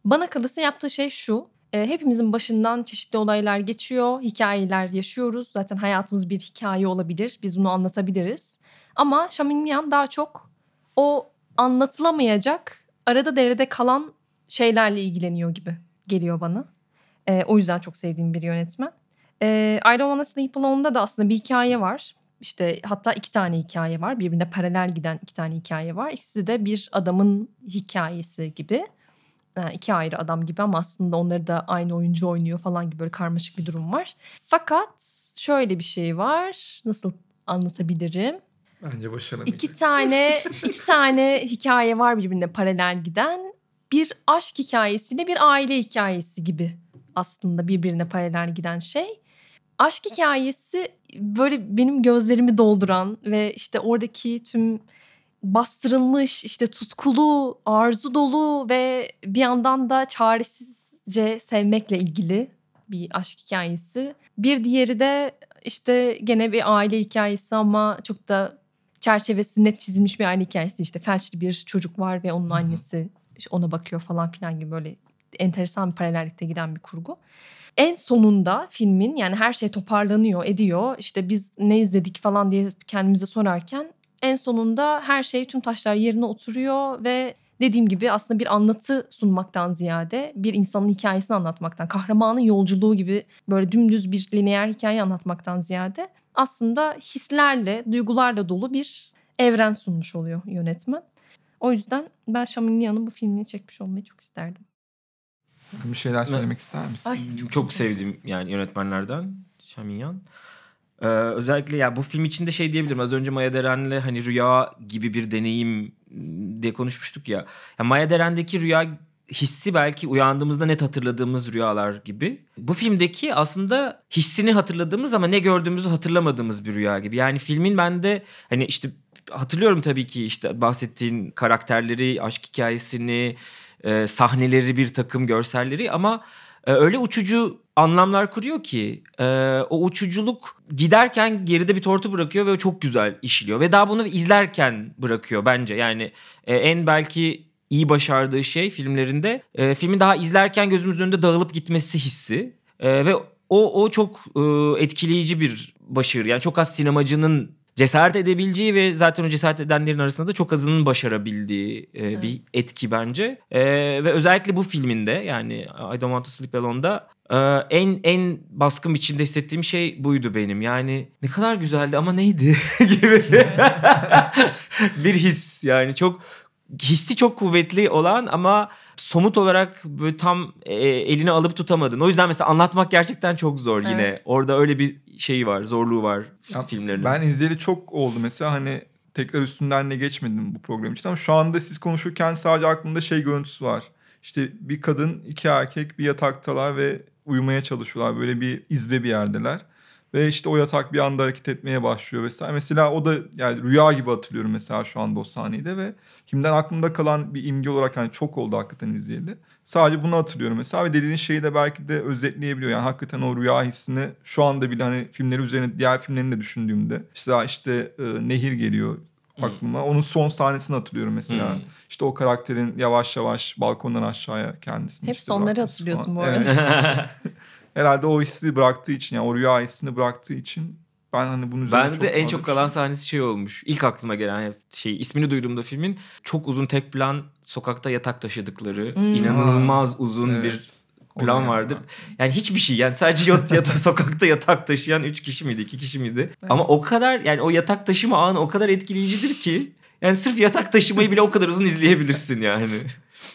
B: Bana kalırsa yaptığı şey şu. e, hepimizin başından çeşitli olaylar geçiyor, hikayeler yaşıyoruz. Zaten hayatımız bir hikaye olabilir. Biz bunu anlatabiliriz. Ama Shaminyan daha çok o anlatılamayacak, arada derede kalan şeylerle ilgileniyor gibi geliyor bana. E, o yüzden çok sevdiğim bir yönetmen. E, I Don't Wanna Sleep Alone'da da aslında bir hikaye var. İşte hatta iki tane hikaye var. Birbirine paralel giden iki tane hikaye var. İkisi de bir adamın hikayesi gibi. Yani iki ayrı adam gibi ama aslında onları da aynı oyuncu oynuyor falan gibi böyle karmaşık bir durum var. Fakat şöyle bir şey var. Nasıl anlatabilirim?
C: Bence başaramayacak.
B: İki tane iki tane hikaye var birbirine paralel giden. Bir aşk hikayesiyle bir aile hikayesi gibi aslında birbirine paralel giden şey. Aşk hikayesi böyle benim gözlerimi dolduran ve işte oradaki tüm bastırılmış işte tutkulu, arzu dolu ve bir yandan da çaresizce sevmekle ilgili bir aşk hikayesi. Bir diğeri de işte gene bir aile hikayesi ama çok da çerçevesi net çizilmiş bir aile hikayesi. İşte felçli bir çocuk var ve onun annesi ona bakıyor falan filan gibi böyle enteresan bir paralellikte giden bir kurgu. En sonunda filmin yani her şey toparlanıyor ediyor. İşte biz ne izledik falan diye kendimize sorarken en sonunda her şey tüm taşlar yerine oturuyor ve dediğim gibi aslında bir anlatı sunmaktan ziyade bir insanın hikayesini anlatmaktan, kahramanın yolculuğu gibi böyle dümdüz bir lineer hikaye anlatmaktan ziyade aslında hislerle, duygularla dolu bir evren sunmuş oluyor yönetmen. O yüzden ben Şaminyan'ın bu filmini çekmiş olmayı çok isterdim.
C: Sen bir şeyler söylemek ister misin?
B: Ay
D: çok, sevdiğim yani yönetmenlerden Şaminyan. Ee, özellikle ya bu film içinde şey diyebilirim. Az önce Maya Deren'le hani rüya gibi bir deneyim diye konuşmuştuk ya. ya Maya Deren'deki rüya hissi belki uyandığımızda net hatırladığımız rüyalar gibi. Bu filmdeki aslında hissini hatırladığımız ama ne gördüğümüzü hatırlamadığımız bir rüya gibi. Yani filmin bende hani işte hatırlıyorum tabii ki işte bahsettiğin karakterleri, aşk hikayesini, e, sahneleri, bir takım görselleri ama e, öyle uçucu anlamlar kuruyor ki e, o uçuculuk giderken geride bir tortu bırakıyor ve çok güzel işliyor ve daha bunu izlerken bırakıyor bence. Yani e, en belki iyi başardığı şey filmlerinde e, filmi daha izlerken gözümüzün önünde dağılıp gitmesi hissi E, ve o o çok e, etkileyici bir başarı. Yani çok az sinemacının cesaret edebileceği ve zaten o cesaret edenlerin arasında da çok azının başarabildiği e,
B: Evet.
D: bir etki bence. E, ve özellikle bu filminde yani I Don't Want to Sleep Alone'da e, en en baskın biçimde hissettiğim şey buydu benim. Yani ne kadar güzeldi ama neydi gibi bir his yani çok hissi çok kuvvetli olan ama somut olarak böyle tam e, eline alıp tutamadın. O yüzden mesela anlatmak gerçekten çok zor yine.
B: Evet.
D: Orada öyle bir şey var, zorluğu var
C: Ya
D: filmlerin.
C: Ben izleyeli çok oldu mesela hani tekrar üstünden de geçmedim bu program için ama şu anda siz konuşurken sadece aklımda şey görüntüsü var. İşte bir kadın, iki erkek bir yataktalar ve uyumaya çalışıyorlar. Böyle bir izbe bir yerdeler. Ve işte o yatak bir anda hareket etmeye başlıyor vesaire. Mesela o da yani rüya gibi hatırlıyorum mesela şu anda o sahnede ve kimden aklımda kalan bir imge olarak hani çok oldu hakikaten izleyeli. Sadece bunu hatırlıyorum mesela ve dediğiniz şeyi de belki de özetleyebiliyor. Yani hakikaten o rüya hissini şu anda bile hani filmleri üzerine diğer filmlerini de düşündüğümde işte işte e, nehir geliyor aklıma. Onun son sahnesini hatırlıyorum mesela.
D: Hmm.
C: İşte o karakterin yavaş yavaş balkondan aşağıya kendisini
B: Hep
C: işte
B: sonları hatırlıyorsun
C: falan.
B: bu arada.
C: Herhalde o hissi bıraktığı için yani o rüya hissini bıraktığı için ben hani bunun üzerine
D: Ben de en çok kalan sahnesi şey olmuş. İlk aklıma gelen şey ismini duyduğumda filmin çok uzun tek plan sokakta yatak taşıdıkları
B: Hmm.
D: inanılmaz uzun
C: Evet.
D: bir plan vardır.
C: yani.
D: Yani hiçbir şey yani sadece yat, yata, sokakta yatak taşıyan 3 kişi miydi 2 kişi miydi? Ama o kadar yani o yatak taşıma anı o kadar etkileyicidir ki yani sırf yatak taşımayı bile o kadar uzun izleyebilirsin yani.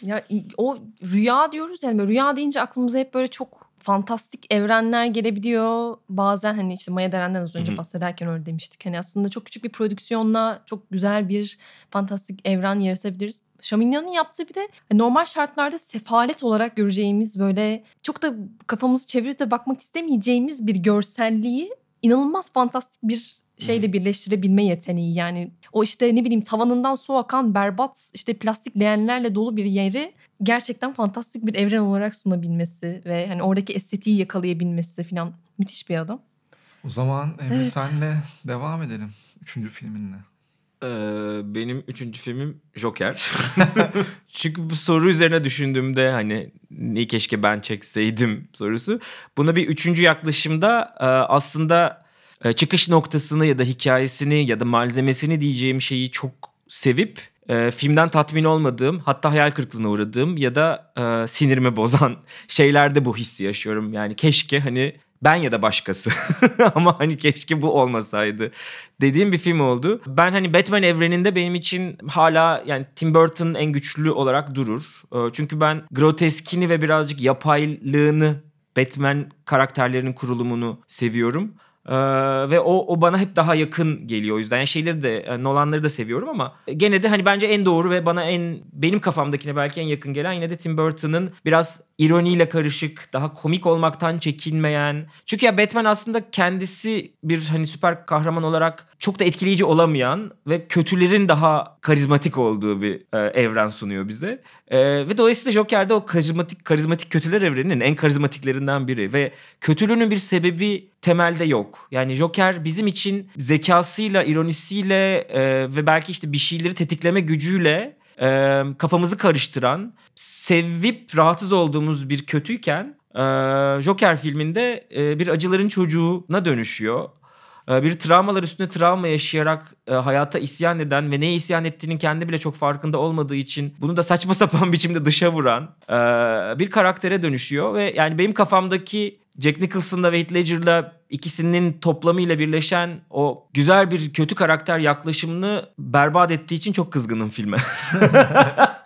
B: Ya o rüya diyoruz yani rüya deyince aklımıza hep böyle çok fantastik evrenler gelebiliyor. Bazen hani işte Maya Deren'den az önce
D: Hı hı.
B: bahsederken öyle demiştik. Hani aslında çok küçük bir prodüksiyonla çok güzel bir fantastik evren yaratabiliriz. Şamilya'nın yaptığı bir de normal şartlarda sefalet olarak göreceğimiz böyle çok da kafamızı çevirip de bakmak istemeyeceğimiz bir görselliği inanılmaz fantastik bir şeyle birleştirebilme yeteneği yani o işte ne bileyim tavanından su akan berbat işte plastik leğenlerle dolu bir yeri gerçekten fantastik bir evren olarak sunabilmesi ve hani oradaki estetiği yakalayabilmesi falan müthiş bir adam.
C: O zaman Emre
B: Evet.
C: senle devam edelim. Üçüncü filminle.
D: Ee, benim üçüncü filmim Joker. Çünkü bu soru üzerine düşündüğümde hani neyi keşke ben çekseydim sorusu. Buna bir üçüncü yaklaşımda e, aslında çıkış noktasını ya da hikayesini ya da malzemesini diyeceğim şeyi çok sevip e, filmden tatmin olmadığım hatta hayal kırıklığına uğradığım ya da e, sinirimi bozan şeylerde bu hissi yaşıyorum. Yani keşke hani ben ya da başkası ama hani keşke bu olmasaydı dediğim bir film oldu. Ben hani Batman evreninde benim için hala yani Tim Burton en güçlü olarak durur. Ee, Çünkü ben groteskini ve birazcık yapaylığını Batman karakterlerinin kurulumunu seviyorum. Ee, ve o o bana hep daha yakın geliyor o yüzden. Yani şeyleri de e, Nolan'ları da seviyorum ama gene de hani bence en doğru ve bana en benim kafamdakine belki en yakın gelen yine de Tim Burton'ın biraz ironiyle karışık, daha komik olmaktan çekinmeyen. Çünkü ya Batman aslında kendisi bir hani süper kahraman olarak çok da etkileyici olamayan ve kötülerin daha karizmatik olduğu bir e, evren sunuyor bize. E, ve dolayısıyla Joker de o karizmatik karizmatik kötüler evreninin en karizmatiklerinden biri ve kötülüğünün bir sebebi temelde yok. Yani Joker bizim için zekasıyla, ironisiyle e, ve belki işte bir şeyleri tetikleme gücüyle e, kafamızı karıştıran, sevip rahatsız olduğumuz bir kötüyken e, Joker filminde e, bir acıların çocuğuna dönüşüyor. E, bir travmalar üstüne travma yaşayarak e, hayata isyan eden ve neye isyan ettiğinin kendi bile çok farkında olmadığı için bunu da saçma sapan biçimde dışa vuran e, bir karaktere dönüşüyor ve yani benim kafamdaki Jack Nicholson'la ve Heath Ledger'la ikisinin toplamıyla birleşen o güzel bir kötü karakter yaklaşımını berbat ettiği için çok kızgınım filme.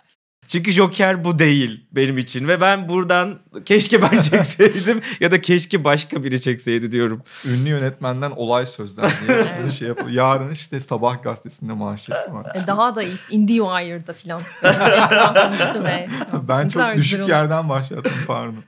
D: Çünkü Joker bu değil benim için ve ben buradan keşke ben çekseydim ya da keşke başka biri çekseydi diyorum.
C: Ünlü yönetmenden olay sözler diye şey yapıyor. Yarın işte sabah gazetesinde manşet var.
B: E, daha da iyisi IndieWire'da ve
C: ben çok düşük
B: olur.
C: yerden başlattım pardon.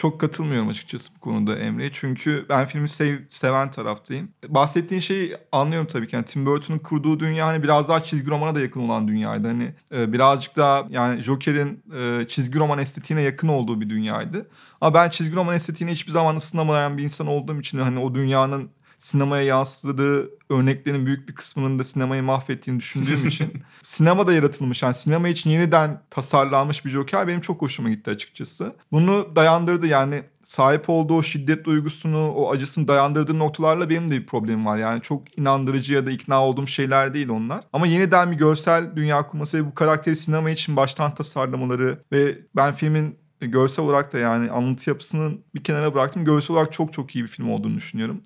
C: Çok katılmıyorum açıkçası bu konuda Emre'ye. Çünkü ben filmi sev, seven taraftayım. Bahsettiğin şeyi anlıyorum tabii ki. Yani Tim Burton'un kurduğu dünya hani biraz daha çizgi romana da yakın olan dünyaydı. Hani e, birazcık daha yani Joker'in e, çizgi roman estetiğine yakın olduğu bir dünyaydı. Ama ben çizgi roman estetiğine hiçbir zaman ısınamayan bir insan olduğum için hani o dünyanın sinemaya yansıdığı örneklerin büyük bir kısmının da sinemayı mahvettiğini düşündüğüm için sinemada yaratılmış yani sinema için yeniden tasarlanmış bir Joker benim çok hoşuma gitti açıkçası. Bunu dayandırdı yani sahip olduğu o şiddet duygusunu, o acısını dayandırdığı noktalarla benim de bir problemim var. Yani çok inandırıcı ya da ikna olduğum şeyler değil onlar. Ama yeniden bir görsel dünya kurması ve bu karakteri sinema için baştan tasarlamaları ve ben filmin görsel olarak da yani anlatı yapısını bir kenara bıraktım. Görsel olarak çok çok iyi bir film olduğunu düşünüyorum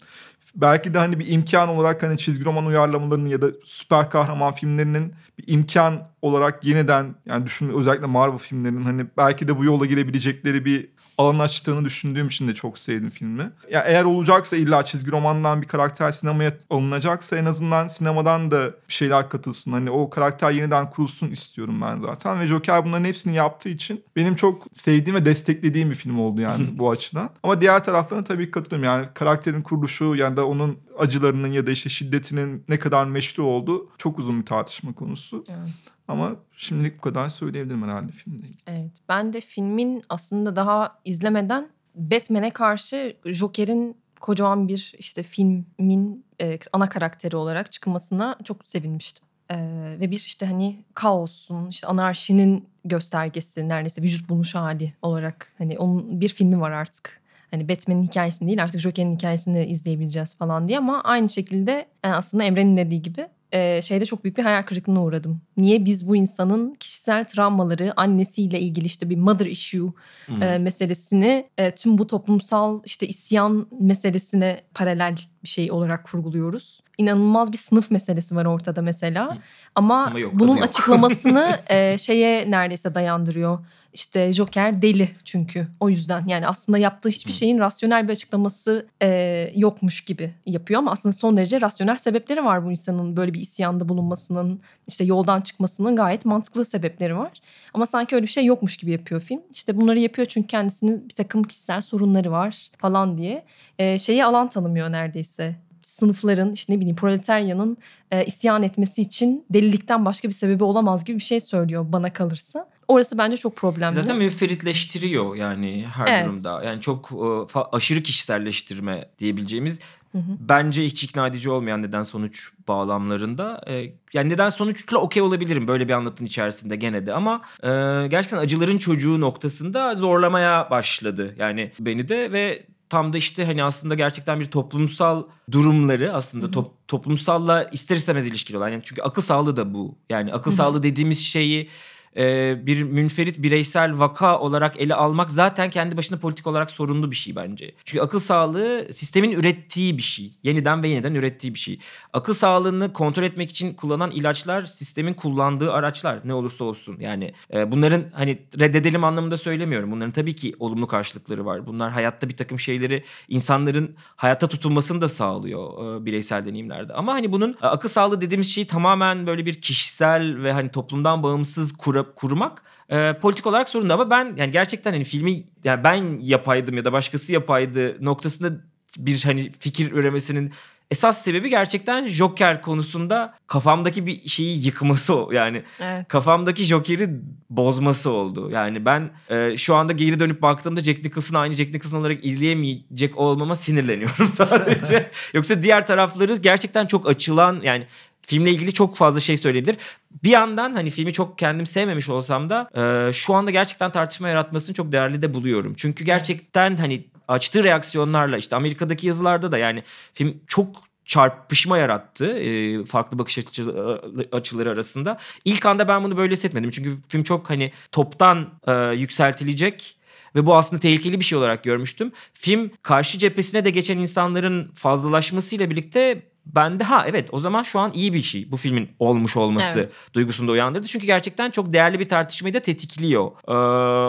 C: belki de hani bir imkan olarak hani çizgi roman uyarlamalarının ya da süper kahraman filmlerinin bir imkan olarak yeniden yani düşün özellikle Marvel filmlerinin hani belki de bu yola girebilecekleri bir alan açtığını düşündüğüm için de çok sevdim filmi. Ya eğer olacaksa illa çizgi romandan bir karakter sinemaya alınacaksa en azından sinemadan da bir şeyler katılsın. Hani o karakter yeniden kurulsun istiyorum ben zaten ve Joker bunların hepsini yaptığı için benim çok sevdiğim ve desteklediğim bir film oldu yani bu açıdan. Ama diğer taraftan tabii katılıyorum yani karakterin kuruluşu ya da onun acılarının ya da işte şiddetinin ne kadar meşru olduğu çok uzun bir tartışma konusu.
B: Evet.
C: Ama şimdilik bu kadar söyleyebilirim herhalde filmle ilgili.
B: Evet. Ben de filmin aslında daha izlemeden Batman'e karşı Joker'in kocaman bir işte filmin e, ana karakteri olarak çıkmasına çok sevinmiştim. E, ve bir işte hani kaosun, işte anarşinin göstergesi neredeyse vücut bulmuş hali olarak hani onun bir filmi var artık. Hani Batman'in hikayesini değil artık Joker'in hikayesini izleyebileceğiz falan diye ama aynı şekilde yani aslında Emre'nin dediği gibi e, şeyde çok büyük bir hayal kırıklığına uğradım. Niye biz bu insanın kişisel travmaları annesiyle ilgili işte bir mother issue
D: Hmm.
B: e, meselesini e, tüm bu toplumsal işte isyan meselesine paralel bir şey olarak kurguluyoruz. İnanılmaz bir sınıf meselesi var ortada mesela. Ama,
D: Ama yok,
B: bunun
D: yok.
B: açıklamasını e, şeye neredeyse dayandırıyor. İşte Joker deli çünkü o yüzden yani aslında yaptığı hiçbir şeyin rasyonel bir açıklaması e, yokmuş gibi yapıyor ama aslında son derece rasyonel sebepleri var bu insanın böyle bir isyanda bulunmasının işte yoldan çıkmasının gayet mantıklı sebepleri var. Ama sanki öyle bir şey yokmuş gibi yapıyor film. İşte bunları yapıyor çünkü kendisinin bir takım kişisel sorunları var falan diye. E, şeyi alan tanımıyor neredeyse. Sınıfların işte ne bileyim proletaryanın e, isyan etmesi için delilikten başka bir sebebi olamaz gibi bir şey söylüyor bana kalırsa. Orası bence çok problemli.
D: Zaten müferitleştiriyor yani her
B: Evet.
D: durumda. Yani çok e, aşırı kişiselleştirme diyebileceğimiz
B: Hı hı.
D: bence hiç ikna edici olmayan neden sonuç bağlamlarında. e, yani neden sonuçla okey olabilirim böyle bir anlatının içerisinde gene de ama e, gerçekten acıların çocuğu noktasında zorlamaya başladı. Yani beni de ve tam da işte hani aslında gerçekten bir toplumsal durumları aslında top, toplumsalla ister istemez ilişkili olan. Yani çünkü akıl sağlığı da bu. Yani akıl sağlığı dediğimiz şeyi e, bir münferit bireysel vaka olarak ele almak zaten kendi başına politik olarak sorunlu bir şey bence. Çünkü akıl sağlığı sistemin ürettiği bir şey. Yeniden ve yeniden ürettiği bir şey. Akıl sağlığını kontrol etmek için kullanılan ilaçlar sistemin kullandığı araçlar ne olursa olsun. Yani e, bunların hani reddedelim anlamında söylemiyorum. Bunların tabii ki olumlu karşılıkları var. Bunlar hayatta bir takım şeyleri insanların hayatta tutunmasını da sağlıyor e, bireysel deneyimlerde. Ama hani bunun akıl sağlığı dediğimiz şeyi tamamen böyle bir kişisel ve hani toplumdan bağımsız kura, kurmak e, politik olarak sorunlu ama ben yani gerçekten hani filmi yani ben yapaydım ya da başkası yapaydı noktasında bir hani fikir üremesinin esas sebebi gerçekten Joker konusunda kafamdaki bir şeyi yıkması o yani
B: Evet.
D: kafamdaki Joker'i bozması oldu. Yani ben e, şu anda geri dönüp baktığımda Jack Nicholson'ı aynı Jack Nicholson olarak izleyemeyecek olmama sinirleniyorum sadece. Yoksa diğer tarafları gerçekten çok açılan yani filmle ilgili çok fazla şey söyleyebilir. Bir yandan hani filmi çok kendim sevmemiş olsam da e, şu anda gerçekten tartışma yaratmasını çok değerli de buluyorum. Çünkü gerçekten hani açtığı reaksiyonlarla işte Amerika'daki yazılarda da yani film çok çarpışma yarattı e, farklı bakış açı- açıları arasında. İlk anda ben bunu böyle hissetmedim. Çünkü film çok hani toptan e, yükseltilecek ve bu aslında tehlikeli bir şey olarak görmüştüm. Film karşı cephesine de geçen insanların fazlalaşmasıyla birlikte bende ha evet o zaman şu an iyi bir şey bu filmin olmuş olması
B: Evet.
D: duygusunu da uyandırdı. Çünkü gerçekten çok değerli bir tartışmayı da tetikliyor. Ee,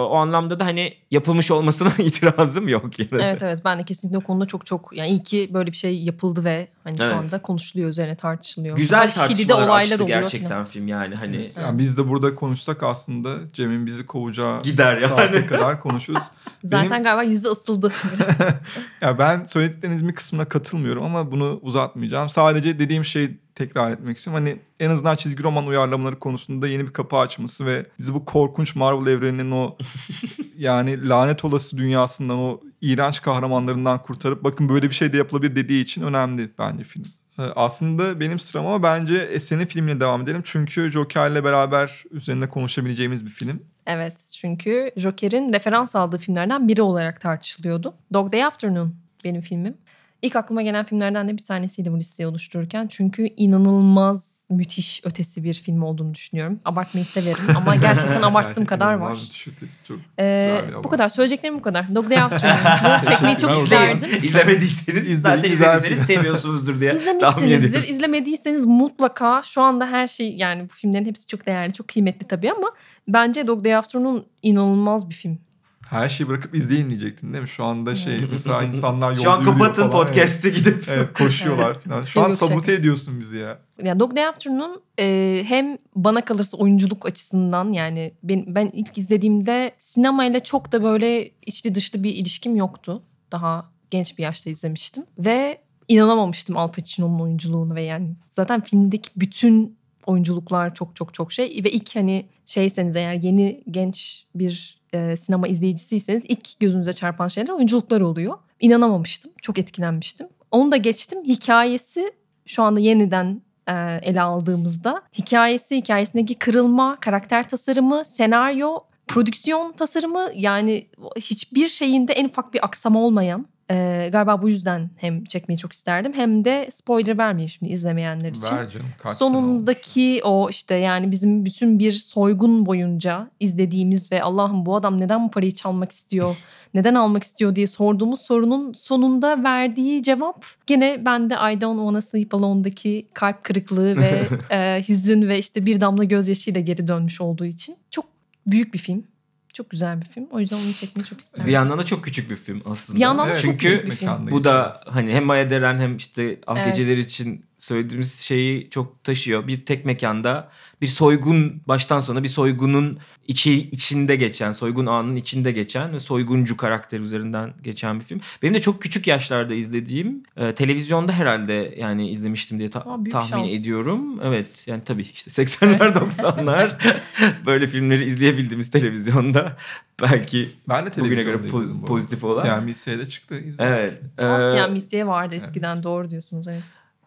D: o anlamda da hani yapılmış olmasına itirazım yok yine.
B: Evet evet ben de kesinlikle o konuda çok çok yani iyi ki böyle bir şey yapıldı ve hani
D: Evet.
B: şu anda konuşuluyor üzerine tartışılıyor.
D: Güzel
B: Hatta
D: tartışmalar
B: olaylar
D: açtı
B: oluyor
D: gerçekten
B: falan.
D: film yani hani
B: Evet.
C: Yani biz de burada konuşsak aslında Cem'in bizi kovacağı
D: Gider yani.
C: saate kadar konuşuruz.
B: Zaten
C: Benim-
B: galiba yüzü ısıldı.
C: Ya ben söylediklerinizin bir kısmına katılmıyorum ama bunu uzatmayacağım. Sadece dediğim şeyi tekrar etmek istiyorum. Hani en azından çizgi roman uyarlamaları konusunda yeni bir kapı açması ve bizi bu korkunç Marvel evreninin o yani lanet olası dünyasından o iğrenç kahramanlarından kurtarıp bakın böyle bir şey de yapılabilir dediği için önemli bence film. Ee, Aslında benim sıram ama bence Esen'in filmine devam edelim. Çünkü Joker'le beraber üzerinde konuşabileceğimiz bir film.
B: evet çünkü Joker'in referans aldığı filmlerden biri olarak tartışılıyordu. Dog Day Afternoon benim filmim. İlk aklıma gelen filmlerden de bir tanesiydi bu listeyi oluştururken. Çünkü inanılmaz müthiş ötesi bir film olduğunu düşünüyorum. Abartmayı severim ama gerçekten abarttığım kadar var.
C: bir düşürtesi, çok
B: Ee,
C: Güzel
B: bu kadar. Söyleyeceklerim bu kadar. Dog Day Afternoon. Bunu çekmeyi çok isterdim.
D: İzlemediyseniz
C: İzleyin,
D: zaten izlediyseniz seviyorsunuzdur diye
B: İzlemişsinizdir. İzlemediyseniz mutlaka şu anda her şey yani bu filmlerin hepsi çok değerli, çok kıymetli tabii ama bence Dog Day Afternoon inanılmaz bir film.
C: Her şeyi bırakıp izleyin diyecektin değil mi? Şu anda şey mesela insanlar yolda
D: Şu an kapatın podcast'e gidip.
C: Evet, evet koşuyorlar falan. Şu an
B: Yok, şaka.
C: sabote ediyorsun bizi ya.
B: Yani Dog Day Afternoon e, hem bana kalırsa oyunculuk açısından yani ben, ben ilk izlediğimde sinemayla çok da böyle içli dışlı bir ilişkim yoktu. Daha genç bir yaşta izlemiştim ve inanamamıştım Al Pacino'nun oyunculuğunu ve yani zaten filmdeki bütün oyunculuklar çok çok çok şey ve ilk hani şeyseniz eğer yeni genç bir e, sinema izleyicisiyseniz ilk gözünüze çarpan şeyler oyunculuklar oluyor. İnanamamıştım. Çok etkilenmiştim. Onu da geçtim. Hikayesi şu anda yeniden e, ele aldığımızda hikayesi, hikayesindeki kırılma, karakter tasarımı, senaryo, prodüksiyon tasarımı yani hiçbir şeyinde en ufak bir aksama olmayan e, galiba bu yüzden hem çekmeyi çok isterdim hem de spoiler vermeyeyim şimdi izlemeyenler için.
C: Ver canım kaç.
B: Sonundaki o işte yani bizim bütün bir soygun boyunca izlediğimiz ve Allah'ım bu adam neden bu parayı çalmak istiyor, neden almak istiyor diye sorduğumuz sorunun sonunda verdiği cevap gene bende I Don't Wanna Sleep Alone'daki kalp kırıklığı ve e, hüzün ve işte bir damla gözyaşıyla geri dönmüş olduğu için çok büyük bir film. Çok güzel bir film. O yüzden onu çekmeyi çok isterdim.
D: Bir yandan da çok küçük bir film aslında.
B: Bir yandan da
C: Evet,
B: çok
D: Çünkü
B: küçük bir film.
D: Bu da hani hem Maya Deren hem işte Ah
B: Evet.
D: Geceler için söylediğimiz şeyi çok taşıyor. Bir tek mekanda bir soygun baştan sona bir soygunun içi içinde geçen, soygun anının içinde geçen ve soyguncu karakter üzerinden geçen bir film. Benim de çok küçük yaşlarda izlediğim, e, televizyonda herhalde yani izlemiştim diye ta-
B: Aa,
D: tahmin
B: şans.
D: ediyorum. Evet yani tabii işte 80'ler 90'lar böyle filmleri izleyebildiğimiz televizyonda belki
C: Ben de
D: Bugüne göre
C: televizyonda
D: po-
C: izledim bu
D: pozitif olan.
C: CNBC'de çıktı izledik.
D: evet. e,
B: Asya Misiye vardı eskiden doğru diyorsunuz evet.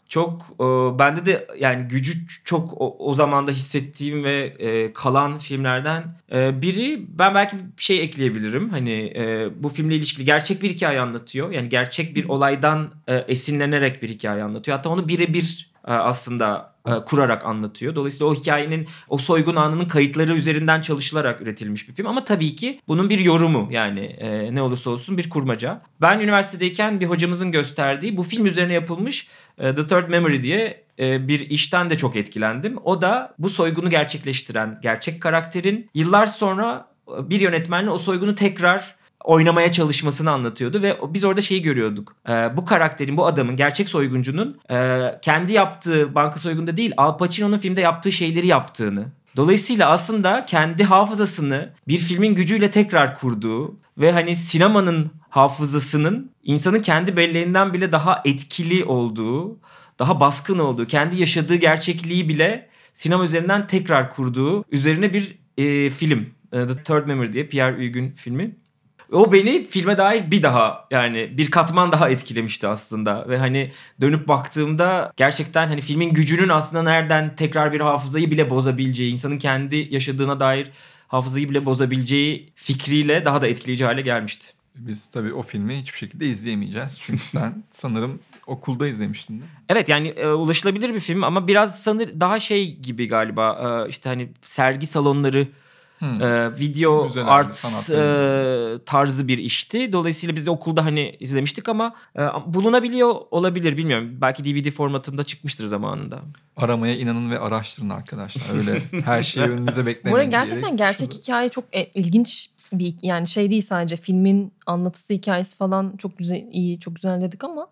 D: Çok e, bende de yani gücü çok o, o zamanda hissettiğim ve e, kalan filmlerden e, biri ben belki bir şey ekleyebilirim. Hani e, bu filmle ilişkili gerçek bir hikaye anlatıyor. Yani gerçek bir olaydan e, esinlenerek bir hikaye anlatıyor. Hatta onu birebir e, aslında kurarak anlatıyor. Dolayısıyla o hikayenin o soygun anının kayıtları üzerinden çalışılarak üretilmiş bir film. Ama tabii ki bunun bir yorumu yani e, ne olursa olsun bir kurmaca. Ben üniversitedeyken bir hocamızın gösterdiği bu film üzerine yapılmış e, The Third Memory diye e, bir işten de çok etkilendim. O da bu soygunu gerçekleştiren gerçek karakterin yıllar sonra e, bir yönetmenle o soygunu tekrar oynamaya çalışmasını anlatıyordu ve biz orada şeyi görüyorduk. E, bu karakterin, bu adamın, gerçek soyguncunun e, kendi yaptığı banka soygunda değil Al Pacino'nun filmde yaptığı şeyleri yaptığını. Dolayısıyla aslında kendi hafızasını bir filmin gücüyle tekrar kurduğu ve hani sinemanın hafızasının insanın kendi belleğinden bile daha etkili olduğu, daha baskın olduğu, kendi yaşadığı gerçekliği bile sinema üzerinden tekrar kurduğu üzerine bir e, film. E, The Third Memory diye Pierre Huyg'un filmi. O beni filme dair bir daha yani bir katman daha etkilemişti aslında ve hani dönüp baktığımda gerçekten hani filmin gücünün aslında nereden tekrar bir hafızayı bile bozabileceği, insanın kendi yaşadığına dair hafızayı bile bozabileceği fikriyle daha da etkileyici hale gelmişti.
C: Biz tabii o filmi hiçbir şekilde izleyemeyeceğiz. Çünkü sen sanırım okulda izlemiştin değil mi?
D: Evet yani e, ulaşılabilir bir film ama biraz sanır daha şey gibi galiba e, işte hani sergi salonları
C: Hmm.
D: e, video
C: Müzelerde,
D: art
C: sanat
D: e, tarzı bir işti. Dolayısıyla biz okulda hani izlemiştik ama e, bulunabiliyor olabilir bilmiyorum. Belki DVD formatında çıkmıştır zamanında.
C: Aramaya inanın ve araştırın arkadaşlar. Öyle her şeyi önünüze beklemeyin.
B: Bu arada gerçekten gerçek
C: şunu-
B: hikaye çok e, ilginç bir yani şey değil sadece filmin anlatısı hikayesi falan çok güzel iyi çok güzel dedik ama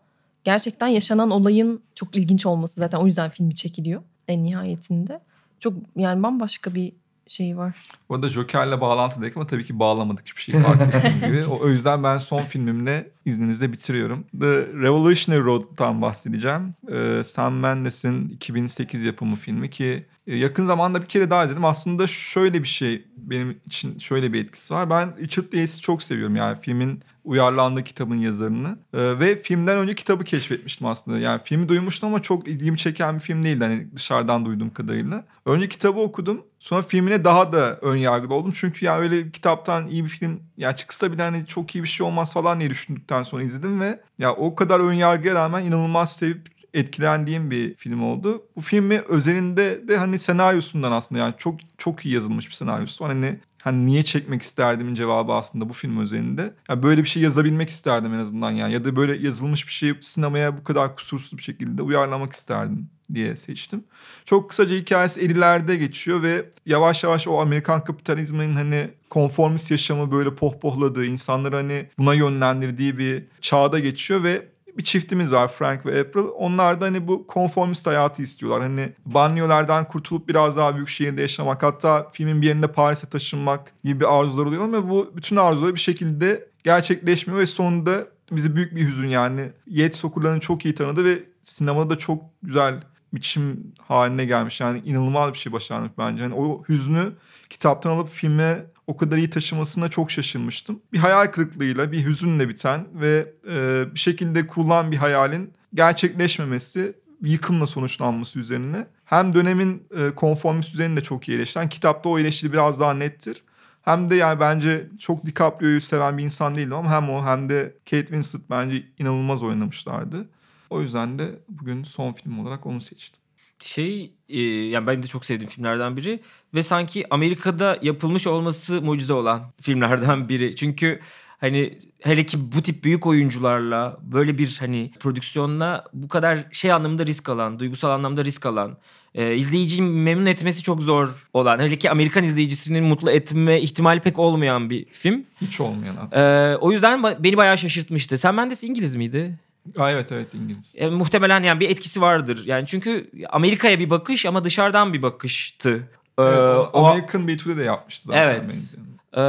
B: gerçekten yaşanan olayın çok ilginç olması zaten o yüzden filmi çekiliyor en nihayetinde. Çok yani bambaşka bir şey var.
C: Bu arada Joker'le bağlantılıydık ama tabii ki bağlamadık hiçbir şey fark gibi. O, o yüzden ben son filmimle izninizle bitiriyorum. The Revolutionary Road'dan bahsedeceğim. Ee, Sam Mendes'in 2008 yapımı filmi ki yakın zamanda bir kere daha izledim. Aslında şöyle bir şey benim için şöyle bir etkisi var. Ben Richard Yate'i çok seviyorum yani filmin uyarlandığı kitabın yazarını. Ee, ve filmden önce kitabı keşfetmiştim aslında. Yani filmi duymuştum ama çok ilgimi çeken bir film değildi hani dışarıdan duyduğum kadarıyla. Önce kitabı okudum. Sonra filmine daha da ön yargılı oldum. Çünkü ya öyle kitaptan iyi bir film ya çıksa bile hani çok iyi bir şey olmaz falan diye düşündükten sonra izledim ve ya o kadar ön yargıya rağmen inanılmaz sevip etkilendiğim bir film oldu. Bu filmi özelinde de hani senaryosundan aslında yani çok çok iyi yazılmış bir senaryosu. Hani hani niye çekmek isterdimin cevabı aslında bu film özelinde. Yani böyle bir şey yazabilmek isterdim en azından yani ya da böyle yazılmış bir şeyi sinemaya bu kadar kusursuz bir şekilde uyarlamak isterdim diye seçtim. Çok kısaca hikayesi 50'lerde geçiyor ve yavaş yavaş o Amerikan kapitalizminin hani konformist yaşamı böyle pohpohladığı, insanları hani buna yönlendirdiği bir çağda geçiyor ve bir çiftimiz var Frank ve April. Onlar da hani bu konformist hayatı istiyorlar. Hani banyolardan kurtulup biraz daha büyük şehirde yaşamak. Hatta filmin bir yerinde Paris'e taşınmak gibi arzular oluyor ama bu bütün arzular bir şekilde gerçekleşmiyor ve sonunda bizi büyük bir hüzün yani. Yates okurlarını çok iyi tanıdı ve sinemada da çok güzel biçim haline gelmiş. Yani inanılmaz bir şey başarmış bence. Yani o hüznü kitaptan alıp filme o kadar iyi taşımasına çok şaşırmıştım. Bir hayal kırıklığıyla, bir hüzünle biten ve e, bir şekilde kurulan bir hayalin gerçekleşmemesi, yıkımla sonuçlanması üzerine. Hem dönemin e, konformist düzenini de çok iyi eleştiren. Kitapta o eleştiri biraz daha nettir. Hem de yani bence çok DiCaprio'yu seven bir insan değildim ama hem o hem de Kate Winslet bence inanılmaz oynamışlardı. O yüzden de bugün son film olarak onu seçtim.
D: Şey e, yani benim de çok sevdiğim filmlerden biri ve sanki Amerika'da yapılmış olması mucize olan filmlerden biri. Çünkü hani hele ki bu tip büyük oyuncularla böyle bir hani prodüksiyonla bu kadar şey anlamında risk alan, duygusal anlamda risk alan, e, izleyiciyi memnun etmesi çok zor olan, hele ki Amerikan izleyicisinin mutlu etme ihtimali pek olmayan bir film.
C: Hiç olmayan.
D: E, o yüzden beni bayağı şaşırtmıştı. Sen Mendes İngiliz miydi?
C: Aa, evet evet İngiliz.
D: E, muhtemelen yani bir etkisi vardır. Yani çünkü Amerika'ya bir bakış ama dışarıdan bir bakıştı. Ee,
C: Evet, o American Beauty'de de yapmıştı zaten.
D: Evet.
C: benziyor.
D: Ee,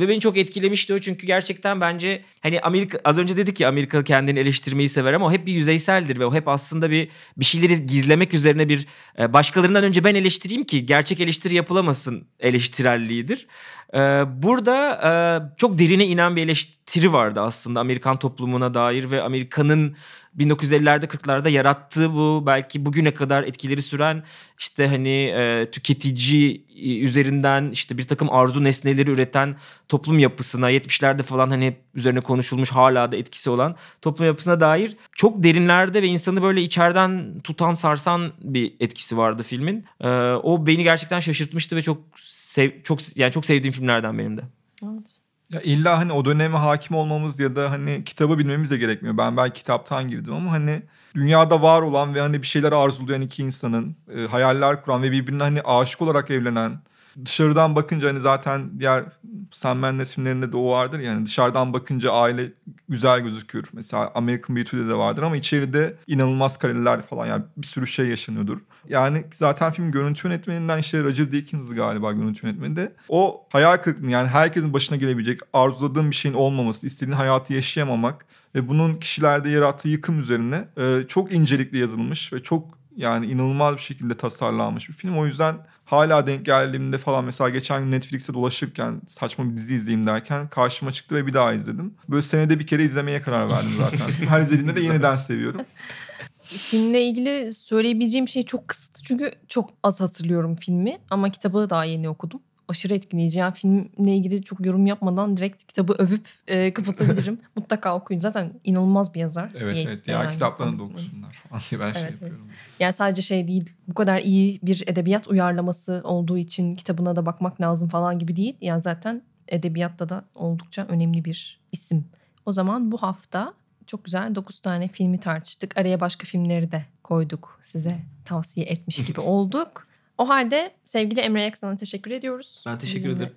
D: ve beni çok etkilemişti o çünkü gerçekten bence hani Amerika az önce dedik ya Amerika kendini eleştirmeyi sever ama o hep bir yüzeyseldir ve o hep aslında bir bir şeyleri gizlemek üzerine bir e, başkalarından önce ben eleştireyim ki gerçek eleştiri yapılamasın eleştirelliğidir. Ee, burada e, çok derine inen bir eleştiri vardı aslında Amerikan toplumuna dair ve Amerika'nın 1950'lerde 40'larda yarattığı bu belki bugüne kadar etkileri süren işte hani e, tüketici e, üzerinden işte bir takım arzu nesneleri üreten toplum yapısına 70'lerde falan hani üzerine konuşulmuş hala da etkisi olan toplum yapısına dair çok derinlerde ve insanı böyle içeriden tutan sarsan bir etkisi vardı filmin. Ee, o beni gerçekten şaşırtmıştı ve çok sev, çok yani çok sevdiğim filmlerden benim de.
B: Evet.
C: Ya illa hani o döneme hakim olmamız ya da hani kitabı bilmemiz de gerekmiyor. Ben belki kitaptan girdim ama hani dünyada var olan ve hani bir şeyler arzulayan iki insanın e, hayaller kuran ve birbirine hani aşık olarak evlenen dışarıdan bakınca hani zaten diğer Sam Mendes filmlerinde de o vardır yani dışarıdan bakınca aile güzel gözüküyor. Mesela American Beauty'de de vardır ama içeride inanılmaz kareler falan yani bir sürü şey yaşanıyordur. Yani zaten film görüntü yönetmeninden işte Roger Deakins galiba görüntü yönetmeni de. O hayal kırıklığı yani herkesin başına gelebilecek arzuladığın bir şeyin olmaması, istediğin hayatı yaşayamamak ve bunun kişilerde yarattığı yıkım üzerine e, çok incelikli yazılmış ve çok yani inanılmaz bir şekilde tasarlanmış bir film. O yüzden hala denk geldiğimde falan mesela geçen gün Netflix'te dolaşırken saçma bir dizi izleyeyim derken karşıma çıktı ve bir daha izledim. Böyle senede bir kere izlemeye karar verdim zaten. Her izlediğimde de yeniden seviyorum.
B: Filmle ilgili söyleyebileceğim şey çok kısıtlı. Çünkü çok az hatırlıyorum filmi. Ama kitabı daha yeni okudum. Aşırı etkileyici. Yani filmle ilgili çok yorum yapmadan direkt kitabı övüp e, kapatabilirim. Mutlaka okuyun. Zaten inanılmaz bir yazar.
C: Evet
B: Yates
C: evet diğer
B: yani.
C: kitaplarını da okusunlar falan diye ben şey
B: Evet, evet.
C: yapıyorum.
B: Yani sadece şey değil. Bu kadar iyi bir edebiyat uyarlaması olduğu için kitabına da bakmak lazım falan gibi değil. Yani zaten edebiyatta da oldukça önemli bir isim. O zaman bu hafta çok güzel 9 tane filmi tartıştık. Araya başka filmleri de koyduk. Size tavsiye etmiş gibi olduk. O halde sevgili Emre Yaksan'a teşekkür ediyoruz.
D: Ben teşekkür
B: Bizimle,
D: ederim.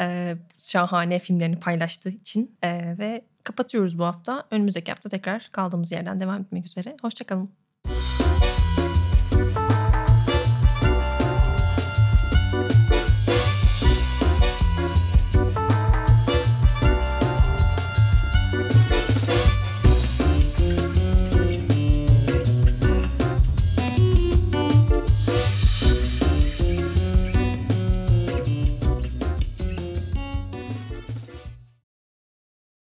B: e, şahane filmlerini paylaştığı için. E, ve kapatıyoruz bu hafta. Önümüzdeki hafta tekrar kaldığımız yerden devam etmek üzere. Hoşçakalın.